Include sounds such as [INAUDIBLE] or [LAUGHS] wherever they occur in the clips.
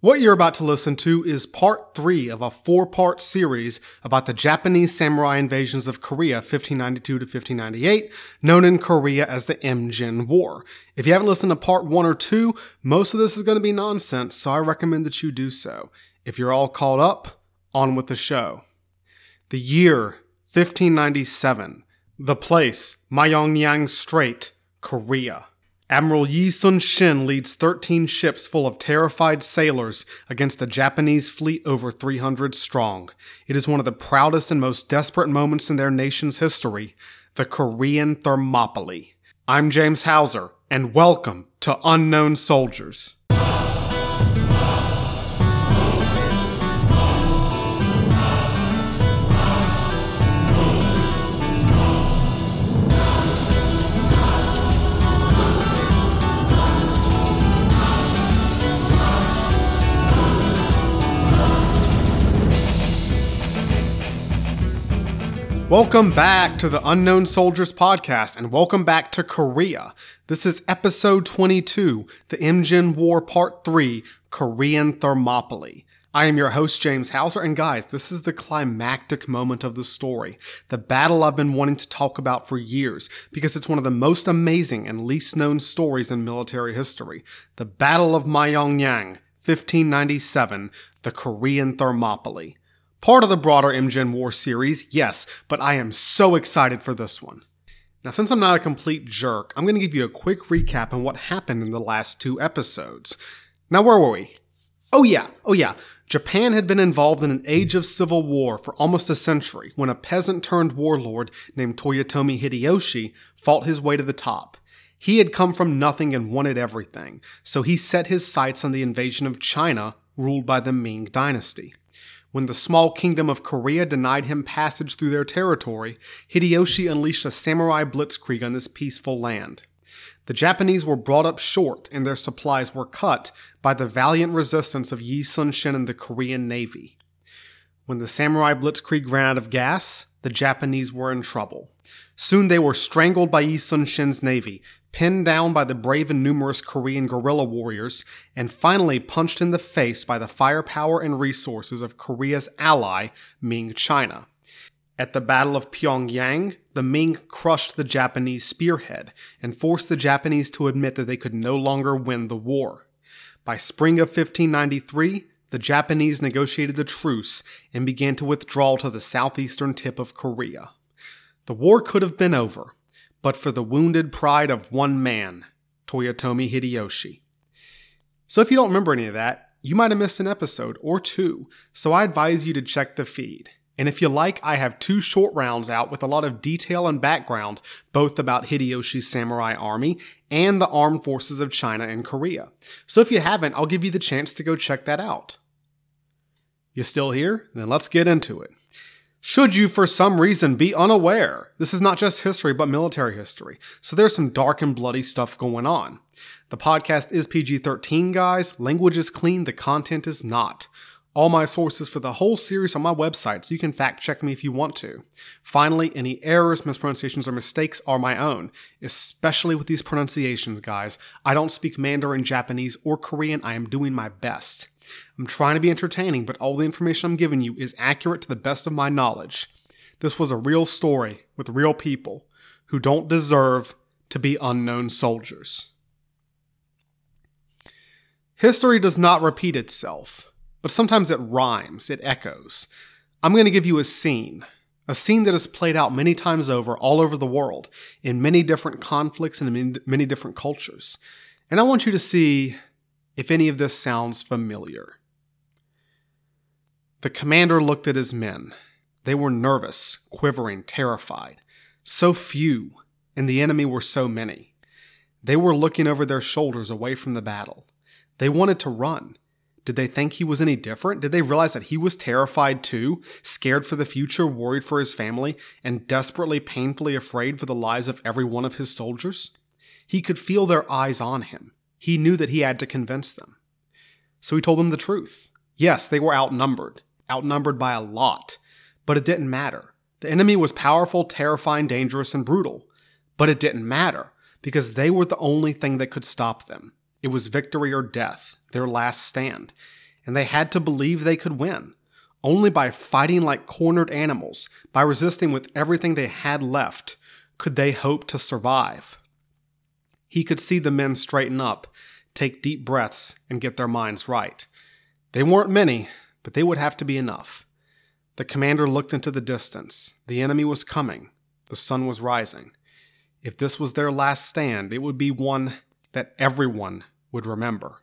What you're about to listen to is part three of a four part series about the Japanese samurai invasions of Korea 1592 to 1598, known in Korea as the Imjin War. If you haven't listened to part one or two, most of this is going to be nonsense, so I recommend that you do so. If you're all caught up, on with the show. The year 1597. The place, Myeongnyang Strait, Korea. Admiral Yi Sun Shin leads 13 ships full of terrified sailors against a Japanese fleet over 300 strong. It is one of the proudest and most desperate moments in their nation's history the Korean Thermopylae. I'm James Hauser, and welcome to Unknown Soldiers. Welcome back to the Unknown Soldiers podcast, and welcome back to Korea. This is episode 22, the Imjin War Part 3, Korean Thermopylae. I am your host, James Hauser, and guys, this is the climactic moment of the story. The battle I've been wanting to talk about for years, because it's one of the most amazing and least known stories in military history. The Battle of Myeongnyang, 1597, the Korean Thermopylae. Part of the broader Imjin War series, yes, but I am so excited for this one. Now, since I'm not a complete jerk, I'm going to give you a quick recap on what happened in the last two episodes. Now, where were we? Oh, yeah, oh, yeah. Japan had been involved in an age of civil war for almost a century when a peasant turned warlord named Toyotomi Hideyoshi fought his way to the top. He had come from nothing and wanted everything, so he set his sights on the invasion of China, ruled by the Ming dynasty. When the small kingdom of Korea denied him passage through their territory, Hideyoshi unleashed a samurai blitzkrieg on this peaceful land. The Japanese were brought up short and their supplies were cut by the valiant resistance of Yi Sun Shin and the Korean Navy. When the samurai blitzkrieg ran out of gas, the Japanese were in trouble. Soon they were strangled by Yi Sun Shin's navy, pinned down by the brave and numerous Korean guerrilla warriors, and finally punched in the face by the firepower and resources of Korea's ally, Ming China. At the Battle of Pyongyang, the Ming crushed the Japanese spearhead and forced the Japanese to admit that they could no longer win the war. By spring of 1593, the Japanese negotiated the truce and began to withdraw to the southeastern tip of Korea. The war could have been over, but for the wounded pride of one man, Toyotomi Hideyoshi. So if you don't remember any of that, you might have missed an episode or two, so I advise you to check the feed. And if you like, I have two short rounds out with a lot of detail and background, both about Hideyoshi's samurai army and the armed forces of China and Korea. So if you haven't, I'll give you the chance to go check that out. You still here? Then let's get into it. Should you, for some reason, be unaware, this is not just history, but military history. So there's some dark and bloody stuff going on. The podcast is PG 13, guys. Language is clean, the content is not. All my sources for the whole series on my website, so you can fact check me if you want to. Finally, any errors, mispronunciations, or mistakes are my own, especially with these pronunciations, guys. I don't speak Mandarin, Japanese, or Korean. I am doing my best. I'm trying to be entertaining, but all the information I'm giving you is accurate to the best of my knowledge. This was a real story with real people who don't deserve to be unknown soldiers. History does not repeat itself, but sometimes it rhymes, it echoes. I'm going to give you a scene, a scene that has played out many times over all over the world in many different conflicts and in many different cultures. And I want you to see if any of this sounds familiar. The commander looked at his men. They were nervous, quivering, terrified. So few, and the enemy were so many. They were looking over their shoulders away from the battle. They wanted to run. Did they think he was any different? Did they realize that he was terrified too, scared for the future, worried for his family, and desperately, painfully afraid for the lives of every one of his soldiers? He could feel their eyes on him. He knew that he had to convince them. So he told them the truth. Yes, they were outnumbered, outnumbered by a lot, but it didn't matter. The enemy was powerful, terrifying, dangerous, and brutal. But it didn't matter because they were the only thing that could stop them. It was victory or death, their last stand. and they had to believe they could win. Only by fighting like cornered animals, by resisting with everything they had left, could they hope to survive. He could see the men straighten up, take deep breaths, and get their minds right. They weren't many, but they would have to be enough. The commander looked into the distance. The enemy was coming. The sun was rising. If this was their last stand, it would be one that everyone would remember.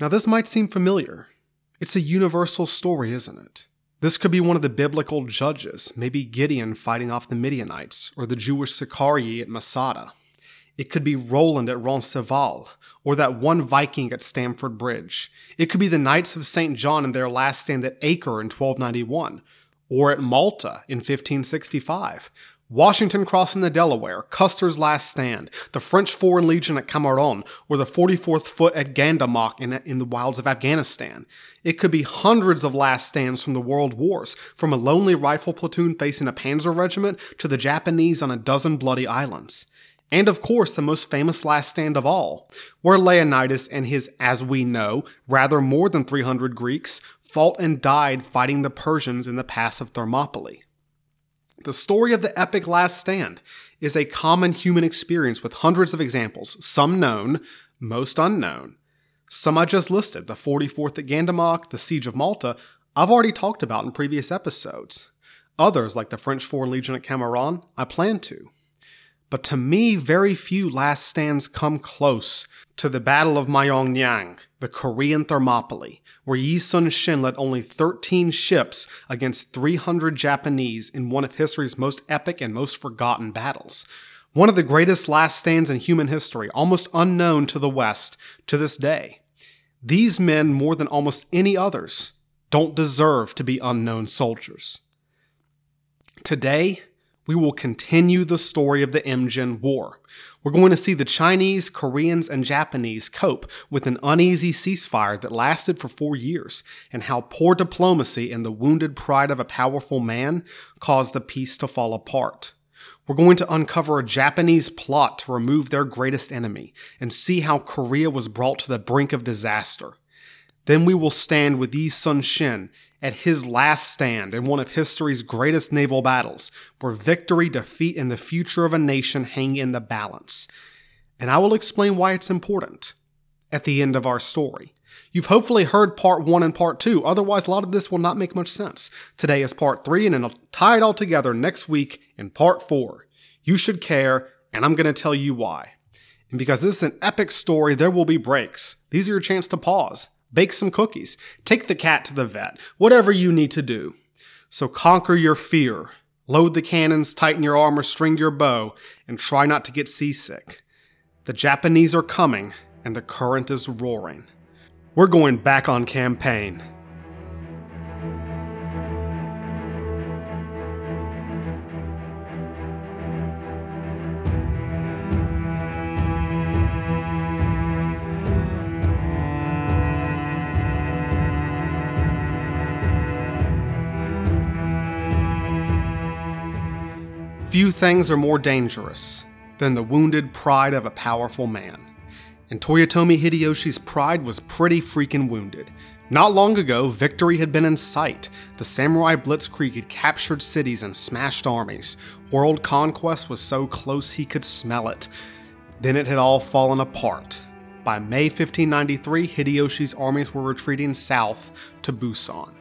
Now, this might seem familiar. It's a universal story, isn't it? This could be one of the biblical judges, maybe Gideon fighting off the Midianites, or the Jewish Sicarii at Masada. It could be Roland at Roncesvalles, or that one Viking at Stamford Bridge. It could be the Knights of St. John in their last stand at Acre in 1291, or at Malta in 1565, Washington crossing the Delaware, Custer's last stand, the French Foreign Legion at Camerone, or the 44th Foot at Gandamak in, in the wilds of Afghanistan. It could be hundreds of last stands from the world wars, from a lonely rifle platoon facing a panzer regiment to the Japanese on a dozen bloody islands. And of course, the most famous last stand of all, where Leonidas and his, as we know, rather more than 300 Greeks fought and died fighting the Persians in the Pass of Thermopylae. The story of the epic Last Stand is a common human experience with hundreds of examples, some known, most unknown. Some I just listed, the 44th at Gandamak, the Siege of Malta, I've already talked about in previous episodes. Others, like the French Foreign Legion at Camerone, I plan to. But to me, very few last stands come close to the Battle of Myeongnyang, the Korean Thermopylae, where Yi Sun Shin led only 13 ships against 300 Japanese in one of history's most epic and most forgotten battles. One of the greatest last stands in human history, almost unknown to the West to this day. These men, more than almost any others, don't deserve to be unknown soldiers. Today, we will continue the story of the Imjin War. We're going to see the Chinese, Koreans, and Japanese cope with an uneasy ceasefire that lasted for four years, and how poor diplomacy and the wounded pride of a powerful man caused the peace to fall apart. We're going to uncover a Japanese plot to remove their greatest enemy and see how Korea was brought to the brink of disaster. Then we will stand with Yi Sun Shin at his last stand in one of history's greatest naval battles, where victory, defeat, and the future of a nation hang in the balance. And I will explain why it's important at the end of our story. You've hopefully heard part one and part two, otherwise, a lot of this will not make much sense. Today is part three, and it'll tie it all together next week in part four. You should care, and I'm going to tell you why. And because this is an epic story, there will be breaks. These are your chance to pause Bake some cookies. Take the cat to the vet. Whatever you need to do. So conquer your fear. Load the cannons, tighten your armor, string your bow, and try not to get seasick. The Japanese are coming, and the current is roaring. We're going back on campaign. Few things are more dangerous than the wounded pride of a powerful man. And Toyotomi Hideyoshi's pride was pretty freaking wounded. Not long ago, victory had been in sight. The samurai blitzkrieg had captured cities and smashed armies. World conquest was so close he could smell it. Then it had all fallen apart. By May 1593, Hideyoshi's armies were retreating south to Busan.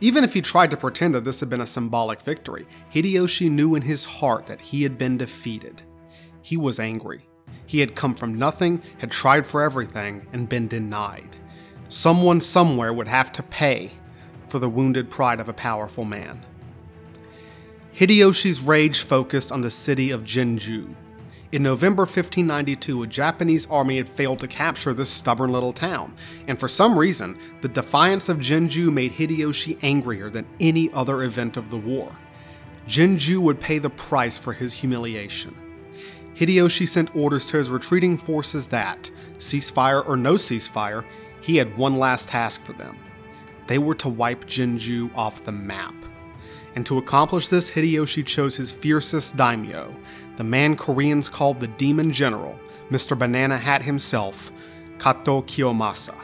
Even if he tried to pretend that this had been a symbolic victory, Hideyoshi knew in his heart that he had been defeated. He was angry. He had come from nothing, had tried for everything, and been denied. Someone somewhere would have to pay for the wounded pride of a powerful man. Hideyoshi's rage focused on the city of Jinju, in November 1592, a Japanese army had failed to capture this stubborn little town, and for some reason, the defiance of Jinju made Hideyoshi angrier than any other event of the war. Jinju would pay the price for his humiliation. Hideyoshi sent orders to his retreating forces that, ceasefire or no ceasefire, he had one last task for them. They were to wipe Jinju off the map. And to accomplish this, Hideyoshi chose his fiercest daimyo, the man Koreans called the Demon General, Mr. Banana Hat himself, Kato Kiyomasa.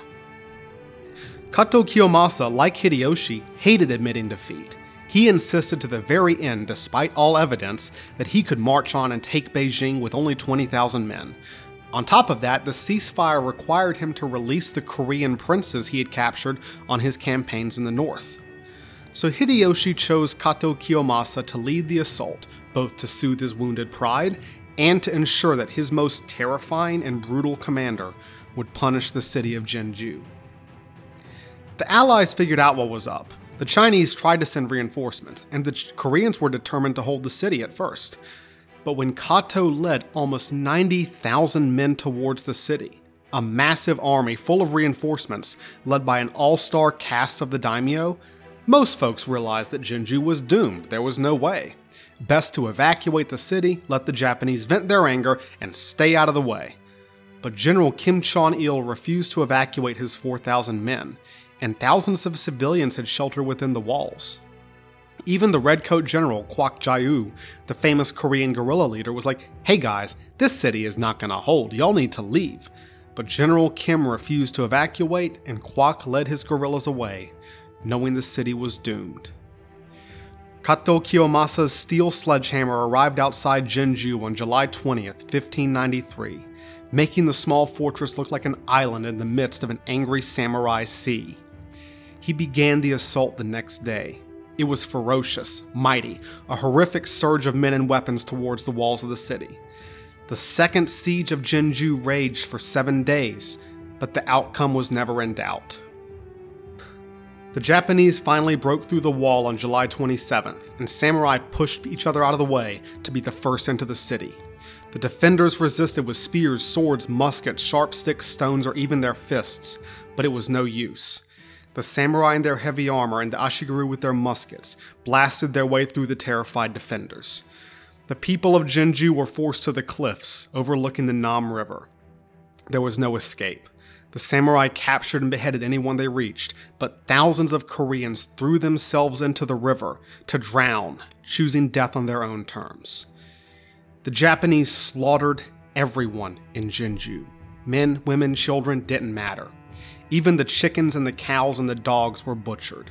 Kato Kiyomasa, like Hideyoshi, hated admitting defeat. He insisted to the very end, despite all evidence, that he could march on and take Beijing with only 20,000 men. On top of that, the ceasefire required him to release the Korean princes he had captured on his campaigns in the north. So Hideyoshi chose Kato Kiyomasa to lead the assault, both to soothe his wounded pride and to ensure that his most terrifying and brutal commander would punish the city of Jinju. The Allies figured out what was up. The Chinese tried to send reinforcements, and the Koreans were determined to hold the city at first. But when Kato led almost 90,000 men towards the city, a massive army full of reinforcements led by an all star cast of the daimyo, most folks realized that Jinju was doomed. There was no way. Best to evacuate the city, let the Japanese vent their anger, and stay out of the way. But General Kim Chon il refused to evacuate his 4,000 men, and thousands of civilians had sheltered within the walls. Even the Redcoat General Kwak Jae-woo, the famous Korean guerrilla leader, was like, hey guys, this city is not gonna hold, y'all need to leave. But General Kim refused to evacuate, and Kwak led his guerrillas away, knowing the city was doomed. Kato Kiyomasa's steel sledgehammer arrived outside Jinju on July 20th, 1593, making the small fortress look like an island in the midst of an angry samurai sea. He began the assault the next day. It was ferocious, mighty, a horrific surge of men and weapons towards the walls of the city. The second siege of Jinju raged for seven days, but the outcome was never in doubt. The Japanese finally broke through the wall on July 27th, and samurai pushed each other out of the way to be the first into the city. The defenders resisted with spears, swords, muskets, sharp sticks, stones, or even their fists, but it was no use. The samurai in their heavy armor and the ashigaru with their muskets blasted their way through the terrified defenders. The people of Jinju were forced to the cliffs overlooking the Nam River. There was no escape. The samurai captured and beheaded anyone they reached, but thousands of Koreans threw themselves into the river to drown, choosing death on their own terms. The Japanese slaughtered everyone in Jinju. Men, women, children didn't matter. Even the chickens and the cows and the dogs were butchered.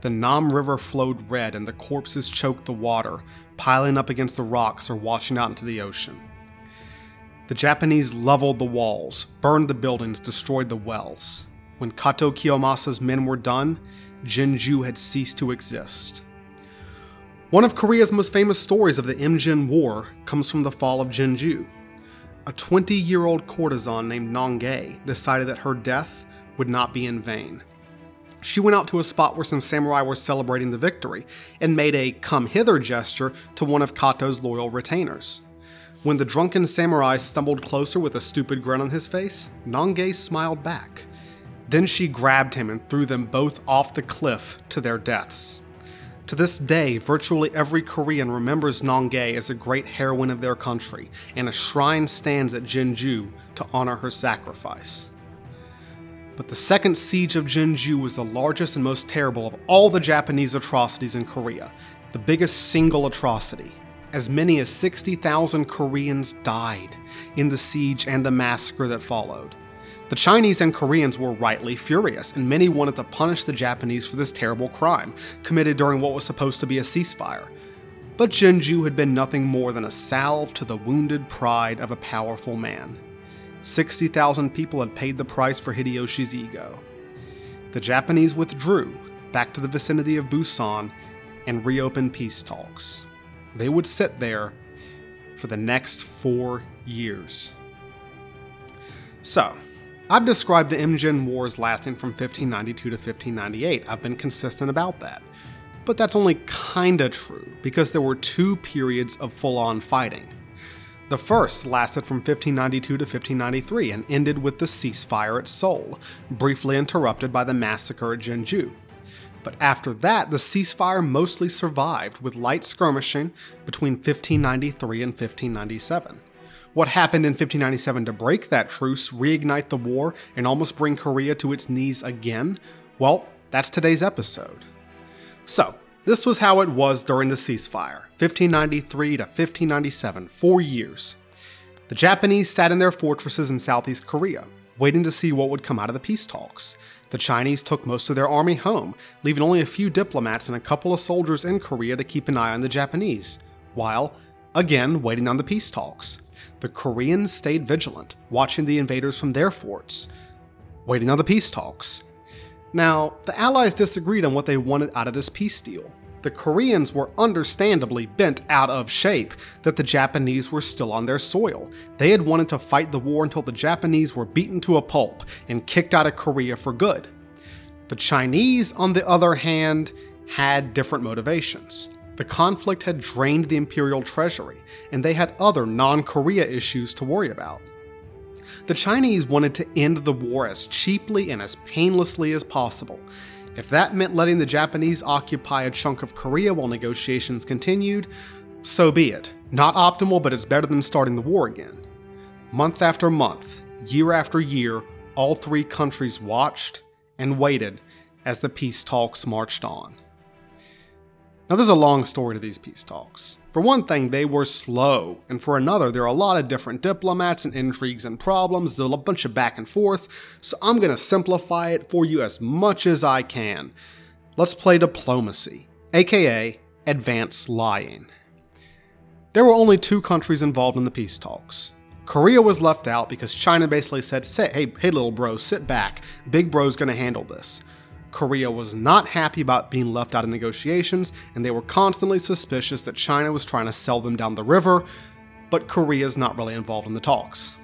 The Nam River flowed red and the corpses choked the water, piling up against the rocks or washing out into the ocean. The Japanese leveled the walls, burned the buildings, destroyed the wells. When Kato Kiyomasa's men were done, Jinju had ceased to exist. One of Korea's most famous stories of the Imjin War comes from the fall of Jinju. A 20 year old courtesan named Nongae decided that her death would not be in vain. She went out to a spot where some samurai were celebrating the victory and made a come hither gesture to one of Kato's loyal retainers. When the drunken samurai stumbled closer with a stupid grin on his face, Nongae smiled back. Then she grabbed him and threw them both off the cliff to their deaths. To this day, virtually every Korean remembers Nongae as a great heroine of their country, and a shrine stands at Jinju to honor her sacrifice. But the second siege of Jinju was the largest and most terrible of all the Japanese atrocities in Korea, the biggest single atrocity. As many as 60,000 Koreans died in the siege and the massacre that followed. The Chinese and Koreans were rightly furious, and many wanted to punish the Japanese for this terrible crime, committed during what was supposed to be a ceasefire. But Jinju had been nothing more than a salve to the wounded pride of a powerful man. 60,000 people had paid the price for Hideyoshi's ego. The Japanese withdrew back to the vicinity of Busan and reopened peace talks. They would sit there for the next four years. So, I've described the Imjin Wars lasting from 1592 to 1598. I've been consistent about that. But that's only kinda true, because there were two periods of full on fighting. The first lasted from 1592 to 1593 and ended with the ceasefire at Seoul, briefly interrupted by the massacre at Jinju. But after that, the ceasefire mostly survived, with light skirmishing between 1593 and 1597. What happened in 1597 to break that truce, reignite the war, and almost bring Korea to its knees again? Well, that's today's episode. So, this was how it was during the ceasefire 1593 to 1597, four years. The Japanese sat in their fortresses in Southeast Korea. waiting to see what would come out of the peace talks. The Chinese took most of their army home, leaving only a few diplomats and a couple of soldiers in Korea to keep an eye on the Japanese, while, again, waiting on the peace talks. The Koreans stayed vigilant, watching the invaders from their forts, waiting on the peace talks. Now, the Allies disagreed on what they wanted out of this peace deal the Koreans were understandably bent out of shape that the Japanese were still on their soil. They had wanted to fight the war until the Japanese were beaten to a pulp and kicked out of Korea for good. The Chinese, on the other hand, had different motivations. The conflict had drained the imperial treasury, and they had other non Korea issues to worry about. The Chinese wanted to end the war as cheaply and as painlessly as possible, if that meant letting the Japanese occupy a chunk of Korea while negotiations continued, so be it. Not optimal, but it's better than starting the war again. Month after month, year after year, all three countries watched and waited as the peace talks marched on. Now, there's a long story to these peace talks. For one thing, they were slow, and for another, there are a lot of different diplomats and intrigues and problems. There's a bunch of back and forth, so I'm going to simplify it for you as much as I can. Let's play diplomacy, aka advanced lying. There were only two countries involved in the peace talks. Korea was left out because China basically said, hey, hey little bro, sit back. Big bro's gonna handle this. Korea was not happy about being left out of negotiations, and they were constantly suspicious that China was trying to sell them down the river, but Korea is not really involved in the talks.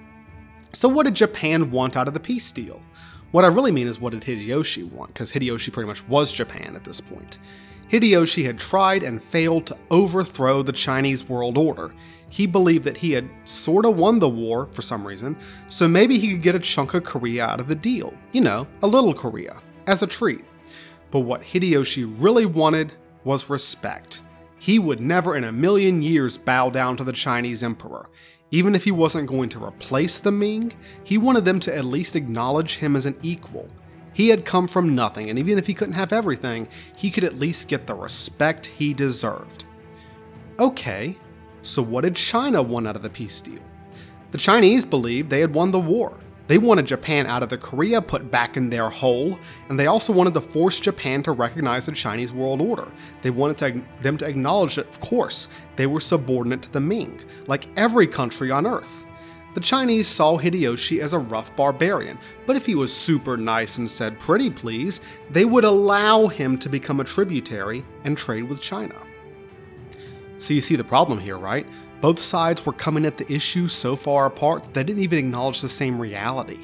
So, what did Japan want out of the peace deal? What I really mean is, what did Hideyoshi want? Because Hideyoshi pretty much was Japan at this point. Hideyoshi had tried and failed to overthrow the Chinese world order. He believed that he had sorta won the war for some reason, so maybe he could get a chunk of Korea out of the deal. You know, a little Korea as a treat. But what Hideyoshi really wanted was respect. He would never in a million years bow down to the Chinese emperor. Even if he wasn't going to replace the Ming, he wanted them to at least acknowledge him as an equal. He had come from nothing, and even if he couldn't have everything, he could at least get the respect he deserved. Okay, so what did China want out of the peace deal? The Chinese believed they had won the war. They wanted Japan out of the Korea put back in their hole, and they also wanted to force Japan to recognize the Chinese world order. They wanted to, them to acknowledge that, of course, they were subordinate to the Ming, like every country on Earth. The Chinese saw Hideyoshi as a rough barbarian, but if he was super nice and said pretty please, they would allow him to become a tributary and trade with China. So you see the problem here, right? Both sides were coming at the issue so far apart they didn't even acknowledge the same reality.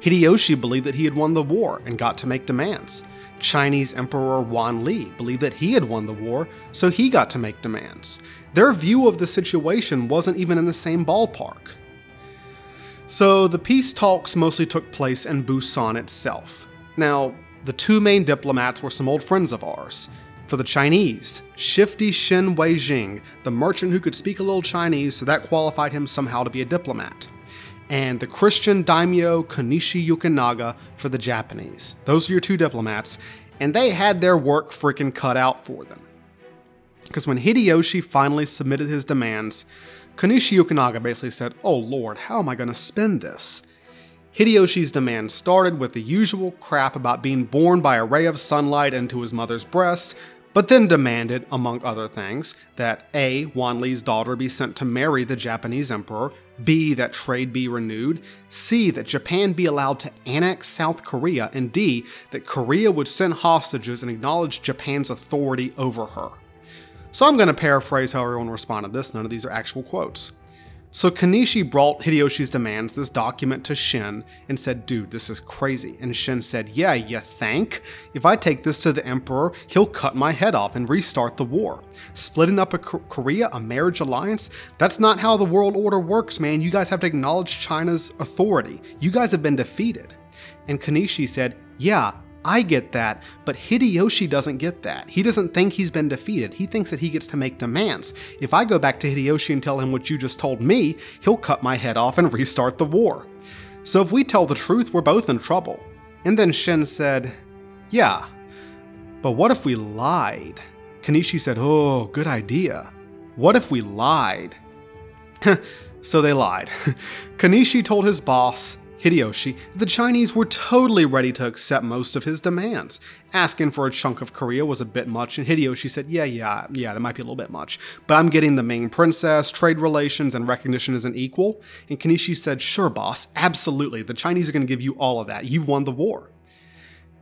Hideyoshi believed that he had won the war and got to make demands. Chinese Emperor Wanli believed that he had won the war, so he got to make demands. Their view of the situation wasn't even in the same ballpark. So the peace talks mostly took place in Busan itself. Now, the two main diplomats were some old friends of ours. For the Chinese, Shifty Shen Weijing, the merchant who could speak a little Chinese, so that qualified him somehow to be a diplomat. And the Christian daimyo Konishi Yukinaga for the Japanese. Those are your two diplomats, and they had their work freaking cut out for them. Because when Hideyoshi finally submitted his demands, Konishi Yukinaga basically said, Oh lord, how am I going to spend this? Hideyoshi's demands started with the usual crap about being born by a ray of sunlight into his mother's breast, but then demanded, among other things, that A. Wanli's daughter be sent to marry the Japanese emperor, B. that trade be renewed, C. that Japan be allowed to annex South Korea, and D. that Korea would send hostages and acknowledge Japan's authority over her. So I'm going to paraphrase how everyone responded this, none of these are actual quotes. So Konishi brought Hideyoshi's demands, this document, to Shen and said, Dude, this is crazy. And Shen said, Yeah, you think? If I take this to the Emperor, he'll cut my head off and restart the war. Splitting up a Korea, a marriage alliance? That's not how the world order works, man. You guys have to acknowledge China's authority. You guys have been defeated. And Konishi said, Yeah, I get that, but Hideyoshi doesn't get that. He doesn't think he's been defeated. He thinks that he gets to make demands. If I go back to Hideyoshi and tell him what you just told me, he'll cut my head off and restart the war. So if we tell the truth, we're both in trouble. And then Shen said, Yeah, but what if we lied? Konishi said, Oh, good idea. What if we lied? [LAUGHS] so they lied. [LAUGHS] Konishi told his boss Hideyoshi, the Chinese were totally ready to accept most of his demands. Asking for a chunk of Korea was a bit much, and Hideyoshi said, Yeah, yeah, yeah, that might be a little bit much. But I'm getting the Ming princess, trade relations, and recognition as an equal. And Konishi said, Sure, boss, absolutely. The Chinese are going to give you all of that. You've won the war.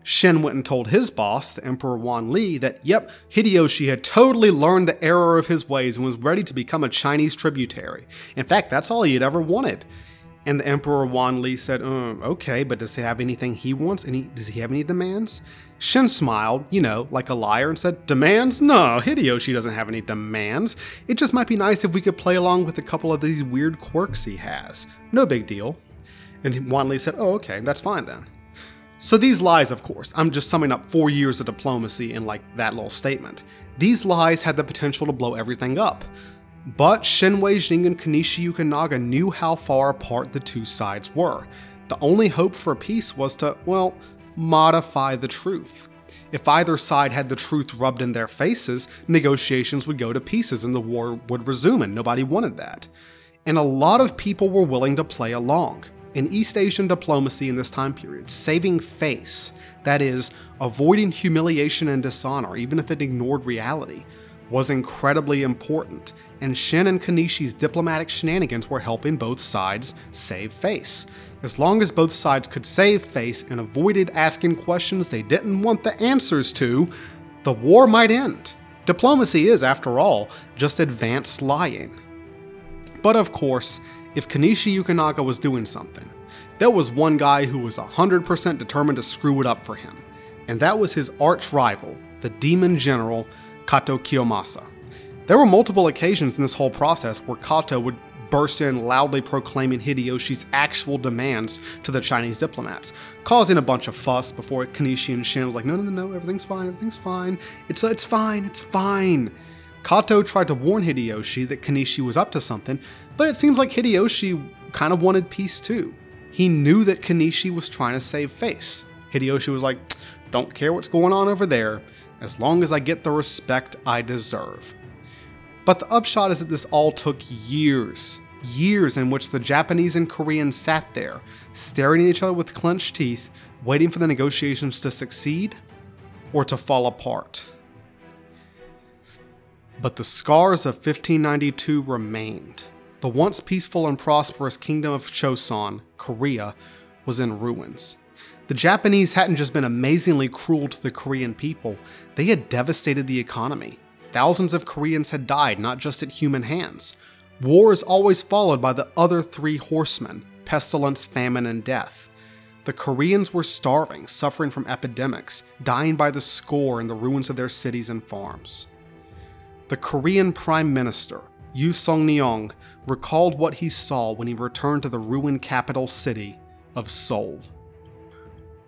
Shen went and told his boss, the Emperor Wanli, that yep, Hideyoshi had totally learned the error of his ways and was ready to become a Chinese tributary. In fact, that's all he had ever wanted. And the Emperor Wan Wanli said, um, okay, but does he have anything he wants? Any does he have any demands? Shen smiled, you know, like a liar, and said, Demands? No, Hideyoshi doesn't have any demands. It just might be nice if we could play along with a couple of these weird quirks he has. No big deal. And Wan Wanli said, Oh, okay, that's fine then. So these lies, of course, I'm just summing up four years of diplomacy in like that little statement. These lies had the potential to blow everything up. But Shen Weijing and Konishi Yukinaga knew how far apart the two sides were. The only hope for peace was to, well, modify the truth. If either side had the truth rubbed in their faces, negotiations would go to pieces and the war would resume, and nobody wanted that. And a lot of people were willing to play along. In East Asian diplomacy in this time period, saving face, that is, avoiding humiliation and dishonor, even if it ignored reality, was incredibly important, and Shen and Konishi's diplomatic shenanigans were helping both sides save face. As long as both sides could save face and avoided asking questions they didn't want the answers to, the war might end. Diplomacy is, after all, just advanced lying. But of course, if Konishi Yukinaga was doing something, there was one guy who was 100% determined to screw it up for him, and that was his arch rival, the demon general Kato Kiyomasa. There were multiple occasions in this whole process where Kato would burst in loudly proclaiming Hideyoshi's actual demands to the Chinese diplomats, causing a bunch of fuss before Konishi and Shen was like, no, no, no, no, everything's fine, everything's fine, it's, it's fine, it's fine. Kato tried to warn Hideyoshi that Konishi was up to something, but it seems like Hideyoshi kind of wanted peace too. He knew that Konishi was trying to save face. Hideyoshi was like, don't care what's going on over there, as long as I get the respect I deserve. But the upshot is that this all took years, years in which the Japanese and Koreans sat there, staring at each other with clenched teeth, waiting for the negotiations to succeed or to fall apart. But the scars of 1592 remained. The once peaceful and prosperous kingdom of Choson, Korea, was in ruins. The Japanese hadn't just been amazingly cruel to the Korean people, they had devastated the economy. Thousands of Koreans had died not just at human hands. War is always followed by the other three horsemen pestilence, famine, and death. The Koreans were starving, suffering from epidemics, dying by the score in the ruins of their cities and farms. The Korean Prime Minister, Yu Song Nyong, recalled what he saw when he returned to the ruined capital city of Seoul.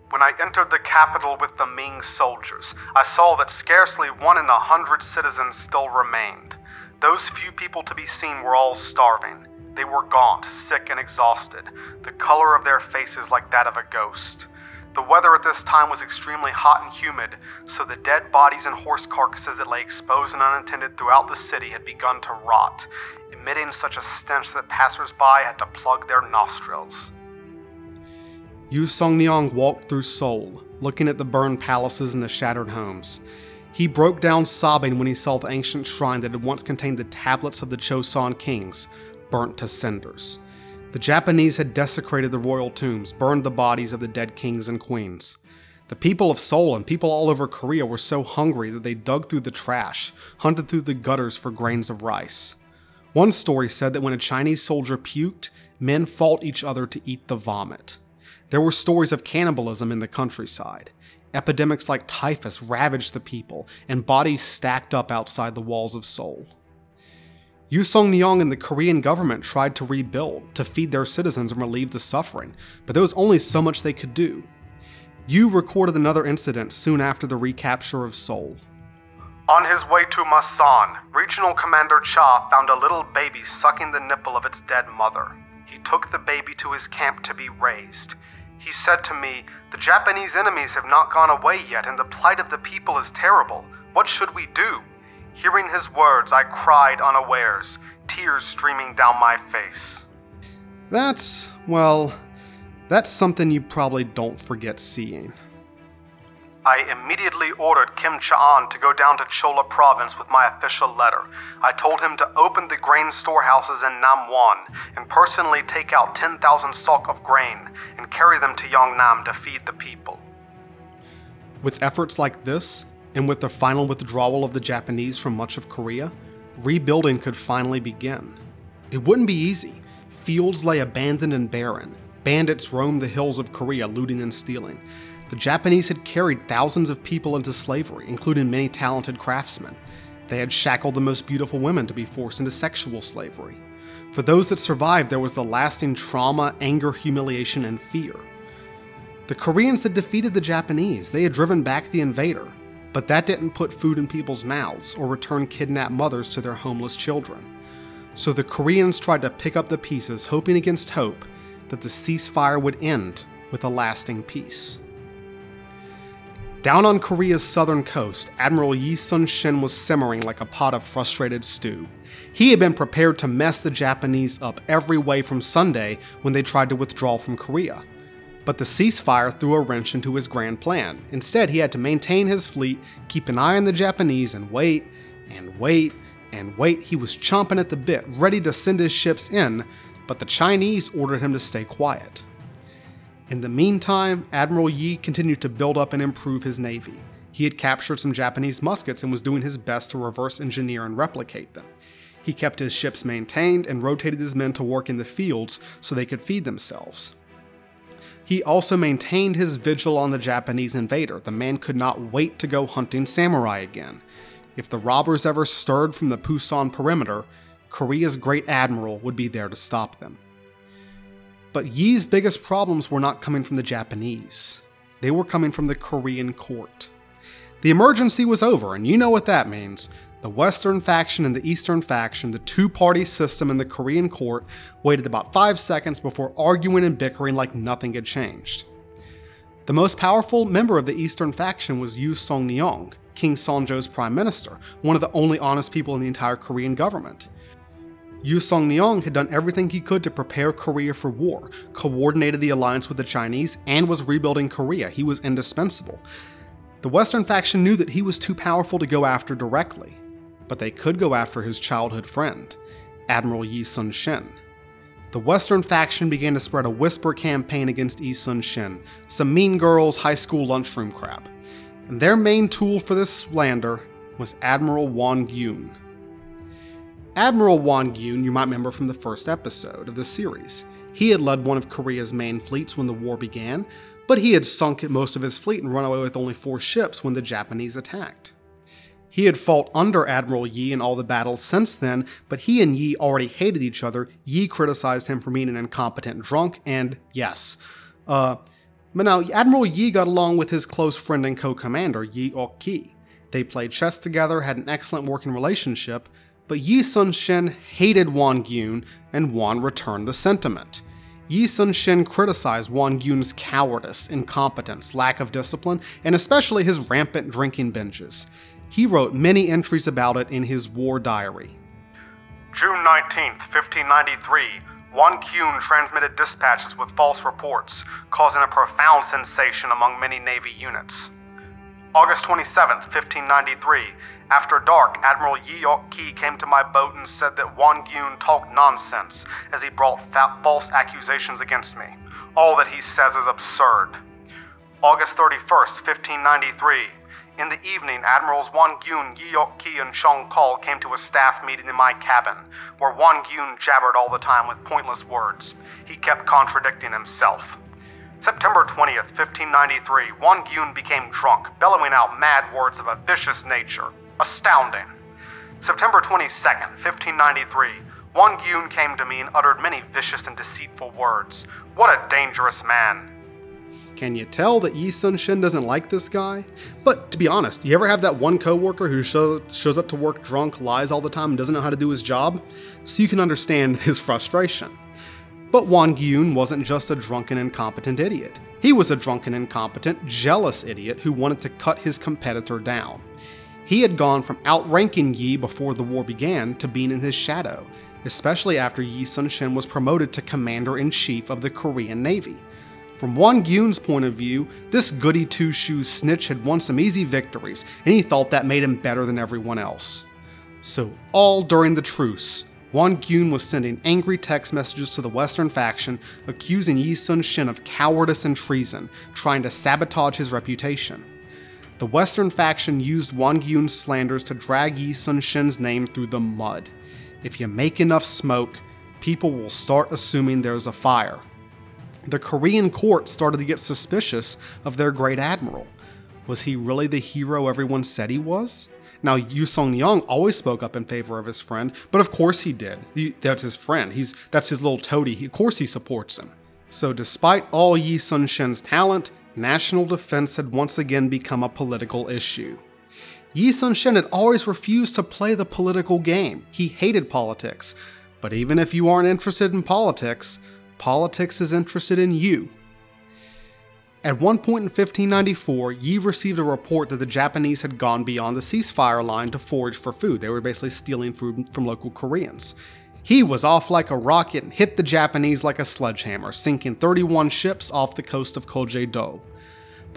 When I entered the capital with the Ming soldiers, I saw that scarcely one in a hundred citizens still remained. Those few people to be seen were all starving. They were gaunt, sick, and exhausted, the color of their faces like that of a ghost. The weather at this time was extremely hot and humid, so the dead bodies and horse carcasses that lay exposed and unattended throughout the city had begun to rot, emitting such a stench that passers-by had to plug their nostrils. Yu Song Nyong walked through Seoul, looking at the burned palaces and the shattered homes. He broke down sobbing when he saw the ancient shrine that had once contained the tablets of the Choson kings, burnt to cinders. The Japanese had desecrated the royal tombs, burned the bodies of the dead kings and queens. The people of Seoul and people all over Korea were so hungry that they dug through the trash, hunted through the gutters for grains of rice. One story said that when a Chinese soldier puked, men fought each other to eat the vomit. There were stories of cannibalism in the countryside. Epidemics like typhus ravaged the people, and bodies stacked up outside the walls of Seoul. Song Nyong and the Korean government tried to rebuild, to feed their citizens and relieve the suffering, but there was only so much they could do. Yu recorded another incident soon after the recapture of Seoul. On his way to Masan, Regional Commander Cha found a little baby sucking the nipple of its dead mother. He took the baby to his camp to be raised. He said to me, The Japanese enemies have not gone away yet, and the plight of the people is terrible. What should we do? Hearing his words, I cried unawares, tears streaming down my face. That's, well, That's something you probably don't forget seeing. I immediately ordered Kim Cha-an to go down to Chola province with my official letter. I told him to open the grain storehouses in Namwon and personally take out 10,000 sok of grain and carry them to Yongnam to feed the people. With efforts like this, and with the final withdrawal of the Japanese from much of Korea, rebuilding could finally begin. It wouldn't be easy. Fields lay abandoned and barren. Bandits roamed the hills of Korea, looting and stealing. The Japanese had carried thousands of people into slavery, including many talented craftsmen. They had shackled the most beautiful women to be forced into sexual slavery. For those that survived, there was the lasting trauma, anger, humiliation, and fear. The Koreans had defeated the Japanese, they had driven back the invader, but that didn't put food in people's mouths or return kidnapped mothers to their homeless children. So the Koreans tried to pick up the pieces, hoping against hope that the ceasefire would end with a lasting peace. Down on Korea's southern coast, Admiral Yi Sun Shin was simmering like a pot of frustrated stew. He had been prepared to mess the Japanese up every way from Sunday when they tried to withdraw from Korea. But the ceasefire threw a wrench into his grand plan. Instead, he had to maintain his fleet, keep an eye on the Japanese, and wait, and wait, and wait. He was chomping at the bit, ready to send his ships in, but the Chinese ordered him to stay quiet. In the meantime, Admiral Yi continued to build up and improve his navy. He had captured some Japanese muskets and was doing his best to reverse engineer and replicate them. He kept his ships maintained and rotated his men to work in the fields so they could feed themselves. He also maintained his vigil on the Japanese invader. The man could not wait to go hunting samurai again. If the robbers ever stirred from the Pusan perimeter, Korea's great admiral would be there to stop them. But Yi's biggest problems were not coming from the Japanese, they were coming from the Korean court. The emergency was over, and you know what that means. The Western faction and the Eastern faction, the two party system in the Korean court, waited about five seconds before arguing and bickering like nothing had changed. The most powerful member of the Eastern faction was Yu Song Nyong, King Sonjo's prime minister, one of the only honest people in the entire Korean government. Yu Song Nyong had done everything he could to prepare Korea for war, coordinated the alliance with the Chinese, and was rebuilding Korea. He was indispensable. The Western faction knew that he was too powerful to go after directly, but they could go after his childhood friend, Admiral Yi Sun Shin. The Western faction began to spread a whisper campaign against Yi Sun Shin, some mean girls, high school lunchroom crap. And their main tool for this slander was Admiral Won Gyun, Admiral Won Gyun, you might remember from the first episode of the series. He had led one of Korea's main fleets when the war began, but he had sunk most of his fleet and run away with only four ships when the Japanese attacked. He had fought under Admiral Yi in all the battles since then, but he and Yi already hated each other. Yi criticized him for being an incompetent drunk, and yes. Uh, but now, Admiral Yi got along with his close friend and co commander, Yi Ok Ki. They played chess together, had an excellent working relationship, but Yi Sun Shin hated Won Gyun, and Won returned the sentiment. Yi Sun Shin criticized Won Gyun's cowardice, incompetence, lack of discipline, and especially his rampant drinking binges. He wrote many entries about it in his war diary. June 19, 1593, Won Gyun transmitted dispatches with false reports, causing a profound sensation among many Navy units. August 27, 1593, after dark, Admiral Yi Ok Ki came to my boat and said that Won Gyun talked nonsense as he brought false accusations against me. All that he says is absurd. August 31st, 1593. In the evening, Admirals Won Gyun, Yi Ok Ki, and Shong Kal came to a staff meeting in my cabin, where Won Gyun jabbered all the time with pointless words. He kept contradicting himself. September 20th, 1593, Won Gyun became drunk, bellowing out mad words of a vicious nature. Astounding. September 22nd, 1593, Won Gyun came to me and uttered many vicious and deceitful words. What a dangerous man. Can you tell that Yi Sun Shin doesn't like this guy? But to be honest, you ever have that one coworker who show, shows up to work drunk, lies all the time, and doesn't know how to do his job? So you can understand [LAUGHS] his frustration. But Won Gyun wasn't just a drunken, incompetent idiot. He was a drunken, incompetent, jealous idiot who wanted to cut his competitor down. He had gone from outranking Yi before the war began to being in his shadow, especially after Yi Sun Shin was promoted to commander in chief of the Korean Navy. From Won Gyun's point of view, this goody two shoes snitch had won some easy victories, and he thought that made him better than everyone else. So, all during the truce, Won Gyun was sending angry text messages to the Western faction, accusing Yi Sun Shin of cowardice and treason, trying to sabotage his reputation. The Western faction used Won Gyun's slanders to drag Yi Sun Shin's name through the mud. If you make enough smoke, people will start assuming there's a fire the Korean court started to get suspicious of their great admiral. Was he really the hero everyone said he was? Now, Yu Song Nyong always spoke up in favor of his friend, but of course he did. He, that's his friend. He's that's his little toady. He, of course he supports him. So, despite all Yi Sun Shin's talent, national defense had once again become a political issue. Yi Sun Shin had always refused to play the political game. He hated politics. But even if you aren't interested in politics, politics is interested in you. At one point in 1594, Yi received a report that the Japanese had gone beyond the ceasefire line to forage for food. They were basically stealing food from local Koreans. He was off like a rocket and hit the Japanese like a sledgehammer, sinking 31 ships off the coast of Kojedo.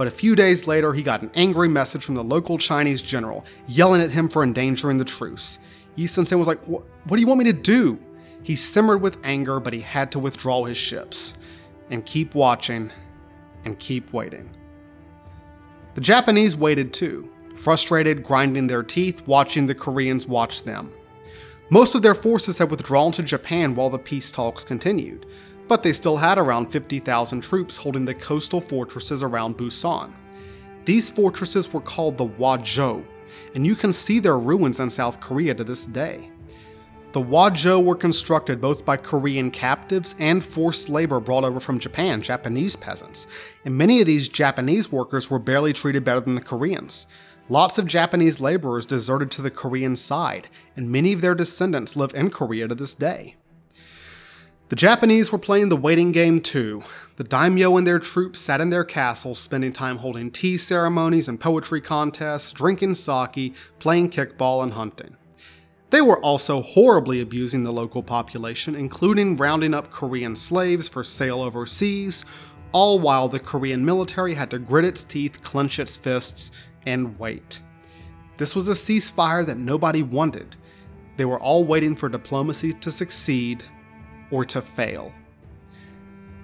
But a few days later, he got an angry message from the local Chinese general, yelling at him for endangering the truce. Yi Sun Shin was like, What do you want me to do? He simmered with anger, but he had to withdraw his ships and keep watching and keep waiting. The Japanese waited too, frustrated, grinding their teeth, watching the Koreans watch them. Most of their forces had withdrawn to Japan while the peace talks continued, but they still had around 50,000 troops holding the coastal fortresses around Busan. These fortresses were called the Hwajou, and you can see their ruins in South Korea to this day. The Hwajou were constructed both by Korean captives and forced labor brought over from Japan, Japanese peasants, and many of these Japanese workers were barely treated better than the Koreans. Lots of Japanese laborers deserted to the Korean side, and many of their descendants live in Korea to this day. The Japanese were playing the waiting game too. The daimyo and their troops sat in their castles, spending time holding tea ceremonies and poetry contests, drinking sake, playing kickball, and hunting. They were also horribly abusing the local population, including rounding up Korean slaves for sale overseas, all while the Korean military had to grit its teeth, clench its fists, and wait. This was a ceasefire that nobody wanted. They were all waiting for diplomacy to succeed or to fail.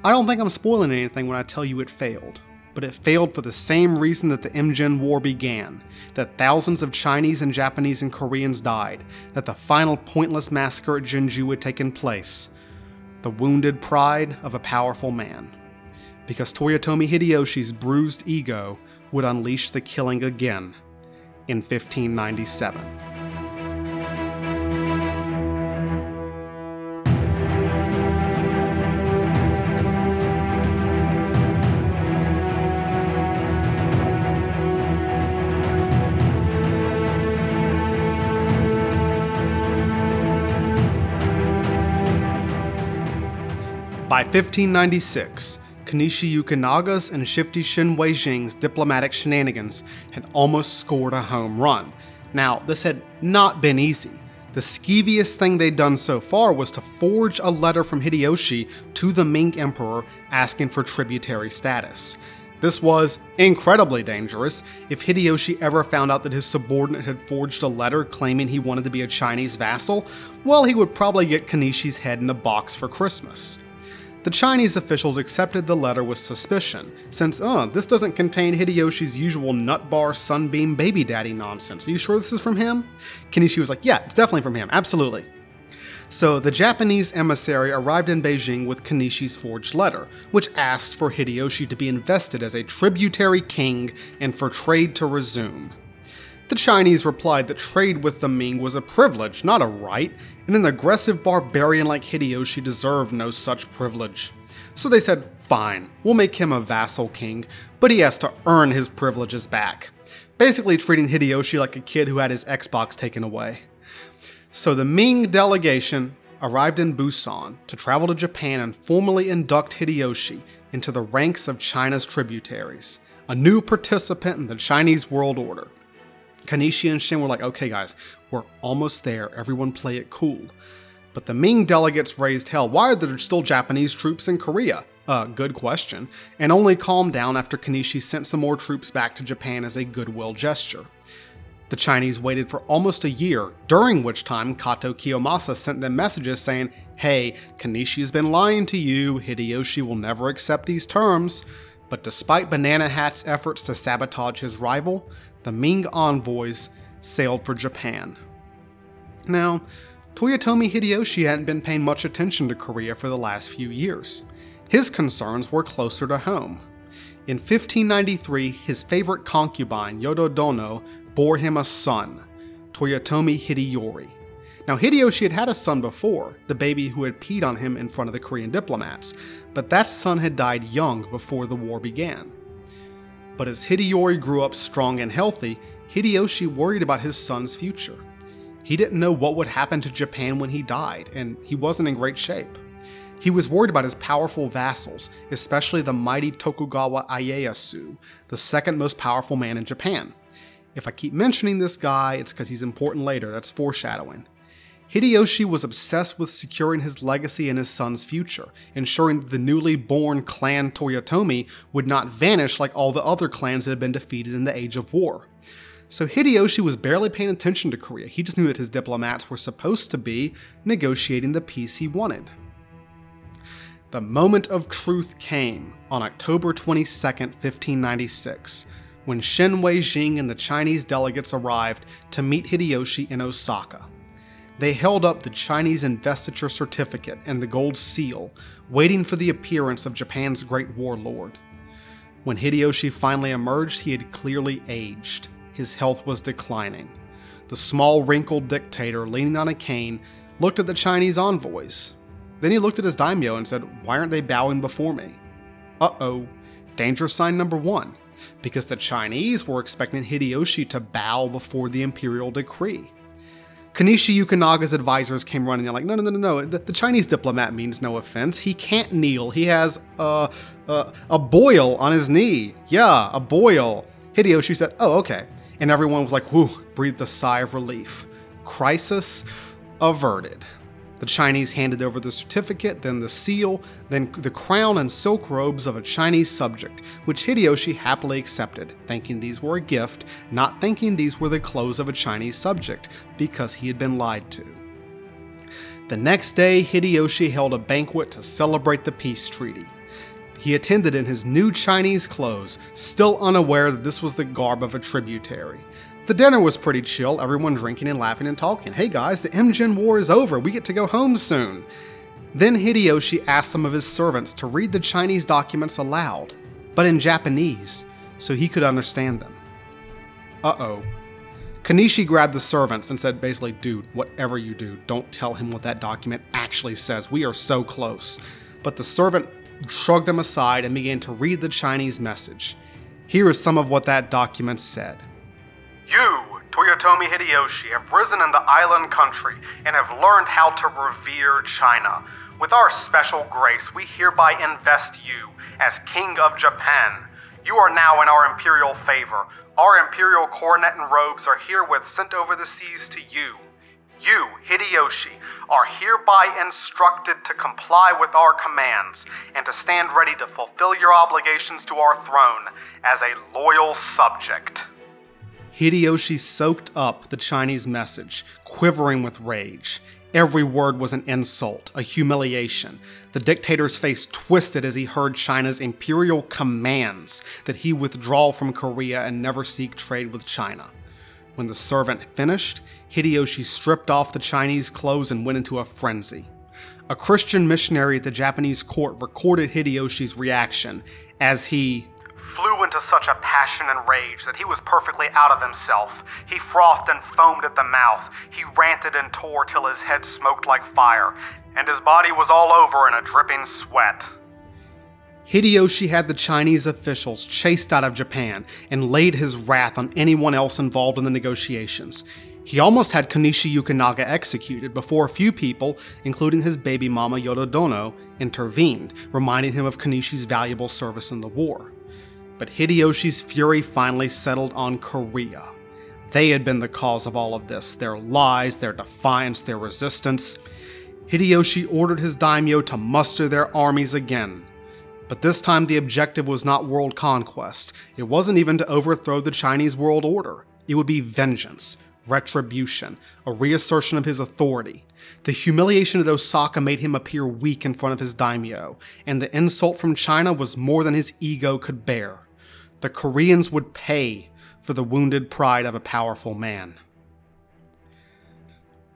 I don't think I'm spoiling anything when I tell you it failed but it failed for the same reason that the Imjin War began that thousands of Chinese and Japanese and Koreans died, that the final pointless massacre at Jinju had taken place the wounded pride of a powerful man. Because Toyotomi Hideyoshi's bruised ego would unleash the killing again in 1597. By 1596, Konishi Yukinaga's and Shifty Shen Weijing's diplomatic shenanigans had almost scored a home run. Now, this had not been easy. The skeeviest thing they'd done so far was to forge a letter from Hideyoshi to the Ming Emperor asking for tributary status. This was incredibly dangerous. If Hideyoshi ever found out that his subordinate had forged a letter claiming he wanted to be a Chinese vassal, well, he would probably get Konishi's head in a box for Christmas. The Chinese officials accepted the letter with suspicion, since, uh, this doesn't contain Hideyoshi's usual nut bar sunbeam baby daddy nonsense. Are you sure this is from him? Konishi was like, yeah, it's definitely from him, absolutely. So the Japanese emissary arrived in Beijing with Konishi's forged letter, which asked for Hideyoshi to be invested as a tributary king and for trade to resume. The Chinese replied that trade with the Ming was a privilege, not a right, and an aggressive barbarian like Hideyoshi deserved no such privilege. So they said, fine, we'll make him a vassal king, but he has to earn his privileges back. Basically, treating Hideyoshi like a kid who had his Xbox taken away. So the Ming delegation arrived in Busan to travel to Japan and formally induct Hideyoshi into the ranks of China's tributaries, a new participant in the Chinese world order. Konishi and Shen were like, okay, guys, we're almost there. Everyone play it cool. But the Ming delegates raised hell. Why are there still Japanese troops in Korea? Uh, good question, and only calmed down after Konishi sent some more troops back to Japan as a goodwill gesture. The Chinese waited for almost a year, during which time Kato Kiyomasa sent them messages saying, Hey, Konishi's been lying to you, Hideyoshi will never accept these terms. But despite Banana Hat's efforts to sabotage his rival, the Ming envoys sailed for Japan. Now, Toyotomi Hideyoshi hadn't been paying much attention to Korea for the last few years. His concerns were closer to home. In 1593, his favorite concubine, Yododono, bore him a son, Toyotomi Hideyori. Now, Hideyoshi had had a son before, the baby who had peed on him in front of the Korean diplomats, but that son had died young before the war began. But as Hideyori grew up strong and healthy, Hideyoshi worried about his son's future. He didn't know what would happen to Japan when he died, and he wasn't in great shape. He was worried about his powerful vassals, especially the mighty Tokugawa Ieyasu, the second most powerful man in Japan. If I keep mentioning this guy, it's because he's important later, that's foreshadowing. Hideyoshi was obsessed with securing his legacy and his son's future, ensuring that the newly born clan Toyotomi would not vanish like all the other clans that had been defeated in the Age of War. So Hideyoshi was barely paying attention to Korea, he just knew that his diplomats were supposed to be negotiating the peace he wanted. The moment of truth came on October 22, 1596, when Shen Weijing and the Chinese delegates arrived to meet Hideyoshi in Osaka. They held up the Chinese investiture certificate and the gold seal, waiting for the appearance of Japan's great warlord. When Hideyoshi finally emerged, he had clearly aged. His health was declining. The small, wrinkled dictator, leaning on a cane, looked at the Chinese envoys. Then he looked at his daimyo and said, Why aren't they bowing before me? Uh oh, danger sign number one, because the Chinese were expecting Hideyoshi to bow before the imperial decree. Konishi Yukinaga's advisors came running. They're like, no, no, no, no, no. The, the, Chinese diplomat means no offense. He can't kneel. He has a, a, a boil on his knee. Yeah, a boil. Hideyoshi said, oh, okay. And everyone was like, whew, breathed a sigh of relief. Crisis averted. The Chinese handed over the certificate, then the seal, then the crown and silk robes of a Chinese subject, which Hideyoshi happily accepted, thinking these were a gift, not thinking these were the clothes of a Chinese subject, because he had been lied to. The next day, Hideyoshi held a banquet to celebrate the peace treaty. He attended in his new Chinese clothes, still unaware that this was the garb of a tributary. The dinner was pretty chill, everyone drinking and laughing and talking. Hey guys, the Imjin War is over, we get to go home soon. Then Hideyoshi asked some of his servants to read the Chinese documents aloud, but in Japanese, so he could understand them. Uh oh. Konishi grabbed the servants and said, basically, dude, whatever you do, don't tell him what that document actually says. We are so close. But the servant shrugged him aside and began to read the Chinese message. Here is some of what that document said. You, Toyotomi Hideyoshi, have risen in the island country and have learned how to revere China. With our special grace, we hereby invest you as King of Japan. You are now in our imperial favor. Our imperial coronet and robes are herewith sent over the seas to you. You, Hideyoshi, are hereby instructed to comply with our commands and to stand ready to fulfill your obligations to our throne as a loyal subject. Hideyoshi soaked up the Chinese message, quivering with rage. Every word was an insult, a humiliation. The dictator's face twisted as he heard China's imperial commands that he withdraw from Korea and never seek trade with China. When the servant finished, Hideyoshi stripped off the Chinese clothes and went into a frenzy. A Christian missionary at the Japanese court recorded Hideyoshi's reaction as he flew into such a passion and rage that he was perfectly out of himself. He frothed and foamed at the mouth. He ranted and tore till his head smoked like fire, and his body was all over in a dripping sweat. Hideyoshi had the Chinese officials chased out of Japan and laid his wrath on anyone else involved in the negotiations. He almost had Konishi Yukinaga executed before a few people, including his baby mama Yododono, intervened, reminding him of Konishi's valuable service in the war. But Hideyoshi's fury finally settled on Korea. They had been the cause of all of this their lies, their defiance, their resistance. Hideyoshi ordered his daimyo to muster their armies again. But this time the objective was not world conquest. It wasn't even to overthrow the Chinese world order. It would be vengeance, retribution, a reassertion of his authority. The humiliation of Osaka made him appear weak in front of his daimyo, and the insult from China was more than his ego could bear. The Koreans would pay for the wounded pride of a powerful man.